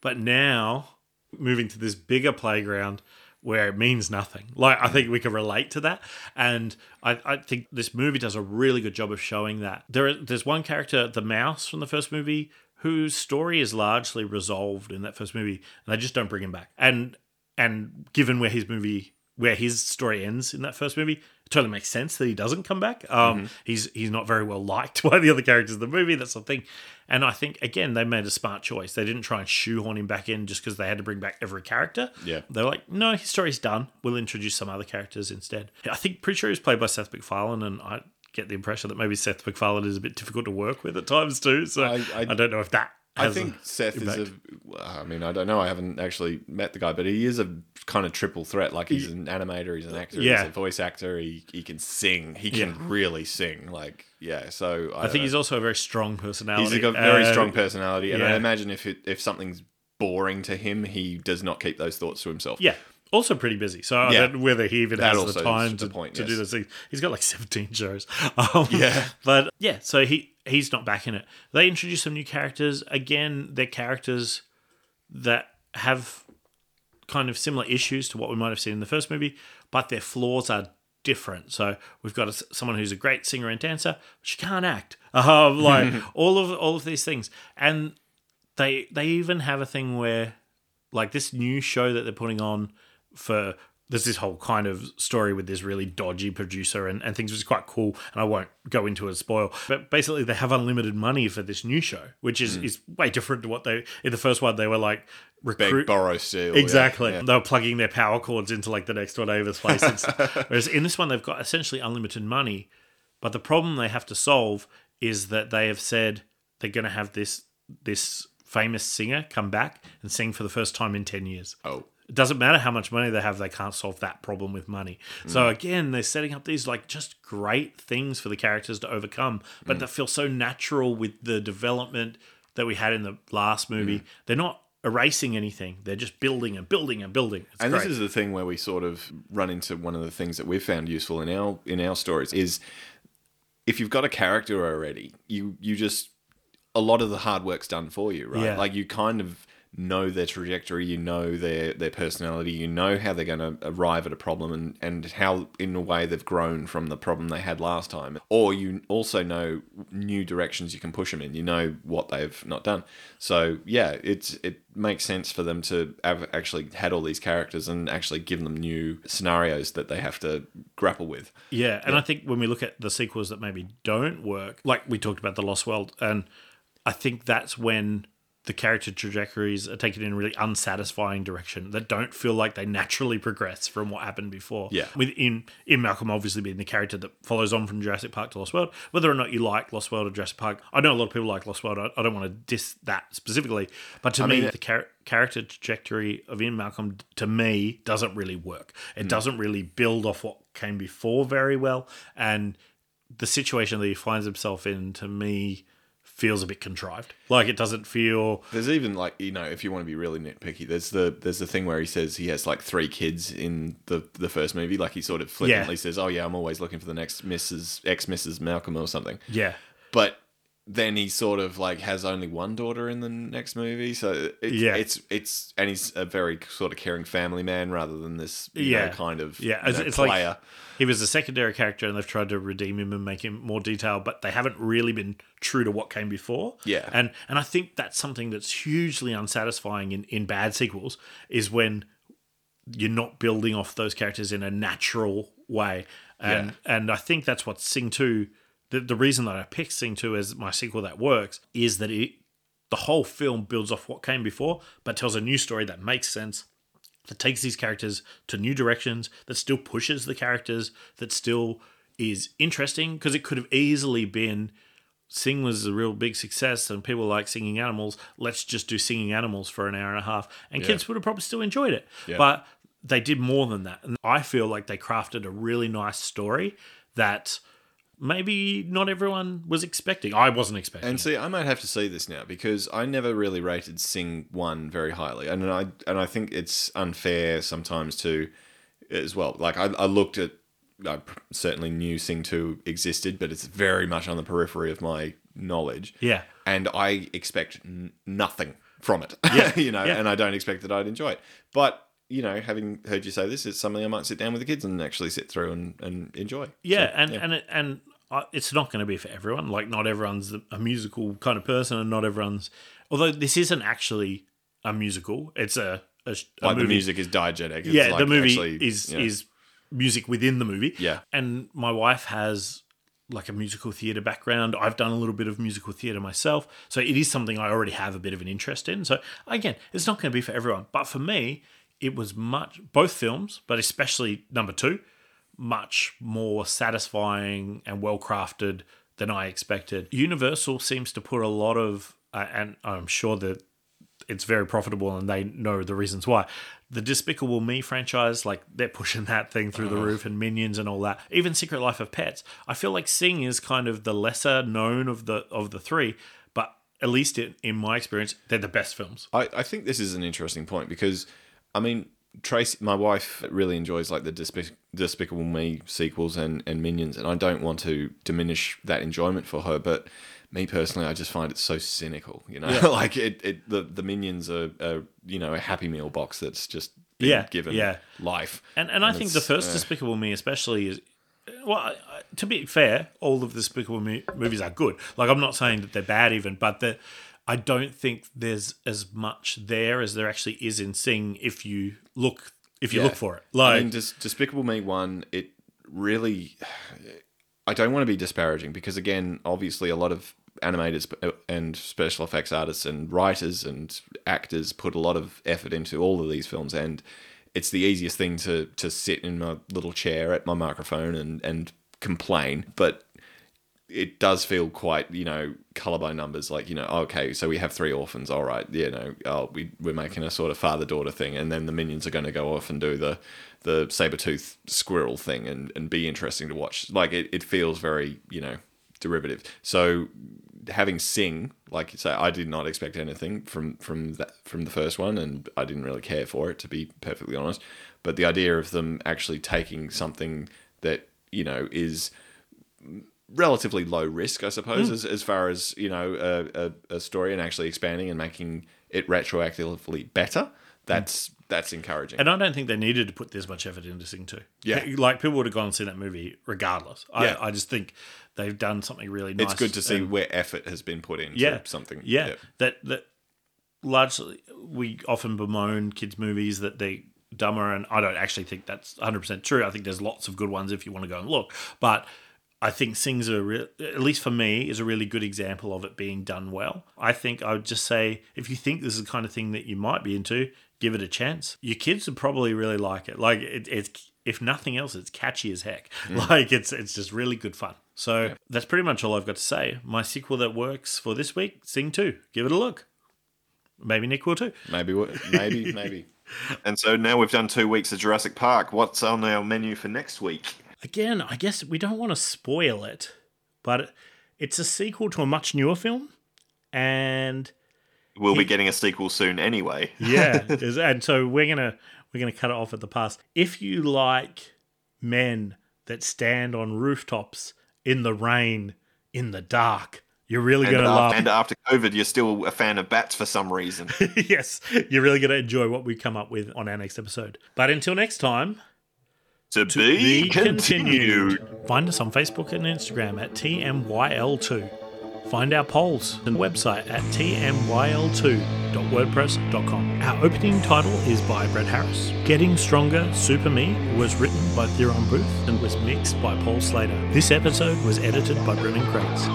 but now moving to this bigger playground where it means nothing. Like I think we can relate to that, and I, I think this movie does a really good job of showing that. There, there's one character, the mouse from the first movie, whose story is largely resolved in that first movie, and they just don't bring him back. And and given where his movie where his story ends in that first movie, it totally makes sense that he doesn't come back. Um, He's he's not very well liked by the other characters in the movie. That's the thing. And I think again they made a smart choice. They didn't try and shoehorn him back in just because they had to bring back every character. Yeah. They were like, no, his story's done. We'll introduce some other characters instead. I think pretty sure he was played by Seth MacFarlane, and I get the impression that maybe Seth MacFarlane is a bit difficult to work with at times too. So I, I- I- don't know if that. I think Seth impact. is a. I mean, I don't know. I haven't actually met the guy, but he is a kind of triple threat. Like he's an animator, he's an actor, Yeah. he's a voice actor. He he can sing. He can Yeah. really sing. Like yeah. So I, I think don't he's also a very strong personality. he's got a very Uh, strong personality, and I imagine if it, if something's boring to him, he does not keep those thoughts to himself. Yeah. Also pretty busy. So I Yeah. don't know whether he even That has the time the to, point, to do yes. those things. He's got like 17 shows. Um, Yeah. But yeah, so he he's not back in it. They introduce some new characters. Again, they're characters that have kind of similar issues to what we might have seen in the first movie, but their flaws are different. So we've got a, someone who's a great singer and dancer, but she can't act. Um, like all of all of these things, and they they even have a thing where like this new show that they're putting on for there's this whole kind of story with this really dodgy producer and, and things which is quite cool and I won't go into it spoil. But basically they have unlimited money for this new show, which is, hmm. is way different to what they in the first one they were like Beg, recruit borrow, steal. Exactly. yeah. They were plugging their power cords into like the next door neighbor's place. Whereas in this one, they've got essentially unlimited money. But the problem they have to solve is that they have said they're going to have this this famous singer come back and sing for the first time in 10 years. Oh. It doesn't matter how much money they have, they can't solve that problem with money. So Mm. again, they're setting up these like just great things for the characters to overcome, but Mm. that feel so natural with the development that we had in the last movie. Mm. They're not erasing anything. They're just building and building and building. It's and great. this is the thing where we sort of run into one of the things that we've found useful in our in our stories is if you've got a character already, you you just a lot of the hard work's done for you, right? Yeah. Like you kind of know their trajectory, you know their their personality, you know how they're going to arrive at a problem, and and how in a way they've grown from the problem they had last time, or you also know new directions you can push them in. You know what they've not done. So yeah, it's it makes sense for them to have actually had all these characters and actually give them new scenarios that they have to grapple with. Yeah, and I think when we look at the sequels that maybe don't work, like we talked about the Lost World, and I think that's when the character trajectories are taken in a really unsatisfying direction that don't feel like they naturally progress from what happened before. Yeah. With in, in Malcolm obviously being the character that follows on from Jurassic Park to Lost World. Whether or not you like Lost World or Jurassic Park, I know a lot of people like Lost World. I, I don't want to diss that specifically, but to I me, mean, the char- character trajectory of Ian Malcolm to me doesn't really work. It Mm. doesn't really build off what came before very well, and the situation that he finds himself in to me feels a bit contrived. Like it doesn't feel. There's even like you know if you want to be really nitpicky, there's the there's the thing where he says he has like three kids in the the first movie. Like he sort of flippantly says, "Oh yeah, I'm always looking for the next Mrs. ex Mrs. Malcolm or something." Yeah. but then he sort of like has only one daughter in the next movie. So it's, Yeah. it's it's and he's a very sort of caring family man rather than this you yeah, know, kind of yeah. It's, know, it's player. like he was a secondary character, and they've tried to redeem him and make him more detailed, but they haven't really been true to what came before. Yeah. and and I think that's something that's hugely unsatisfying in in bad sequels is when you're not building off those characters in a natural way. And and I think that's what Sing 2 the, the reason that I picked Sing 2 as my sequel that works is that it the whole film builds off what came before, but tells a new story that makes sense, that takes these characters to new directions, that still pushes the characters, that still is interesting, because it could have easily been Sing was a real big success and people like singing animals. Let's just do singing animals for an hour and a half. And Yeah. kids would have probably still enjoyed it. Yeah. But they did more than that. And I feel like they crafted a really nice story that maybe not everyone was expecting. I wasn't expecting. And see, I might have to see this now because I never really rated Sing One very highly, and I and I think it's unfair sometimes to as well. Like I, I looked at, I certainly knew Sing Two existed, but it's very much on the periphery of my knowledge. Yeah. and I expect n- nothing from it. Yeah, you know, yeah. and I don't expect that I'd enjoy it. But you know, having heard you say this, it's something I might sit down with the kids and actually sit through and, and enjoy. Yeah, So, and and it, and uh, it's not going to be for everyone. Like not everyone's a musical kind of person, and not everyone's. Although this isn't actually a musical, it's a, a, a like the music is diegetic. It's yeah, like the movie actually, is yeah. is music within the movie. Yeah. and my wife has like a musical theater background. I've done a little bit of musical theater myself, so it is something I already have a bit of an interest in. So again, it's not going to be for everyone, but for me, it was much both films, but especially number two, much more satisfying and well crafted than I expected. Universal seems to put a lot of, uh, and I'm sure that it's very profitable and they know the reasons why. The Despicable Me franchise, like they're pushing that thing through the roof and Minions and all that. Even Secret Life of Pets. I feel like Sing is kind of the lesser known of the of the three, but at least in, in my experience, they're the best films. I, I think this is an interesting point because, I mean, Tracy, my wife really enjoys like the Despic- Despicable Me sequels and, and Minions, and I don't want to diminish that enjoyment for her, but me personally, I just find it so cynical. You know, Yeah. like it, it the the Minions are, are you know a Happy Meal box that's just been Yeah, given yeah. life, And and I think the first uh, Despicable Me, especially, is well. To be fair, all of the Despicable Me movies are good. Like I'm not saying that they're bad, even, but that I don't think there's as much there as there actually is in Sing. If you look, if you Yeah. look for it, like I mean, Des- Despicable Me one, it really. I don't want to be disparaging because again, obviously, a lot of animators uh, and special effects artists and writers and actors put a lot of effort into all of these films, and it's the easiest thing to to sit in my little chair at my microphone and and complain, but it does feel quite, you know, color by numbers. Like, you know, okay, so we have three orphans. All right, you know, oh, we we're making a sort of father daughter thing, and then the minions are going to go off and do the the saber tooth squirrel thing, and and be interesting to watch. Like, it, it feels very, you know, derivative. So having Sing, like you say, I did not expect anything from from that from the first one, and I didn't really care for it to be perfectly honest. But the idea of them actually taking something that you know is relatively low risk, I suppose, Mm. as, as far as you know a, a, a story and actually expanding and making it retroactively better, that's that's encouraging. And I don't think they needed to put this much effort into Sing 2. Yeah. Like, people would have gone and seen that movie regardless. Yeah. I, I just think they've done something really nice. it's good to see and- where effort has been put into yeah, something. Yeah, that that largely we often bemoan kids' movies that they dumber, and I don't actually think that's 100 percent true. I think there's lots of good ones if you want to go and look, but. I think Sing's a real, at least for me, is a really good example of it being done well. I think I would just say if you think this is the kind of thing that you might be into, give it a chance. Your kids would probably really like it. Like it, it's if nothing else, it's catchy as heck. Mm. Like it's it's just really good fun. So that's pretty much all I've got to say. My sequel that works for this week, Sing Two. Give it a look. Maybe Nick will too. Maybe, maybe, maybe. And so now we've done two weeks of Jurassic Park. What's on our menu for next week? Again, I guess we don't want to spoil it, but it's a sequel to a much newer film, and We'll be getting a sequel soon anyway. yeah, and so we're gonna we're gonna cut it off at the pass. If you like men that stand on rooftops in the rain in the dark, you're really and, gonna love. and after COVID, you're still a fan of bats for some reason. yes, you're really gonna enjoy what we come up with on our next episode. But until next time. To, be, continued. Find us on Facebook and Instagram at TMYL2. Find our polls and website at tmyl2.wordpress.com. Our opening title is by Brett Harris. Getting Stronger Super Me was written by Theron Booth and was mixed by Paul Slater. This episode was edited by Brennan Crates.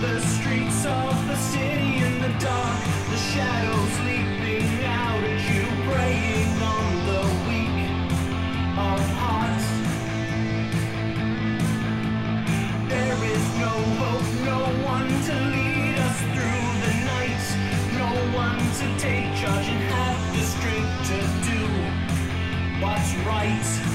The streets of the city in the dark, the shadows leaping out at you, preying on the weak of heart. There is no hope, no one to lead us through the night, no one to take charge and have the strength to do what's right.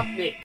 topic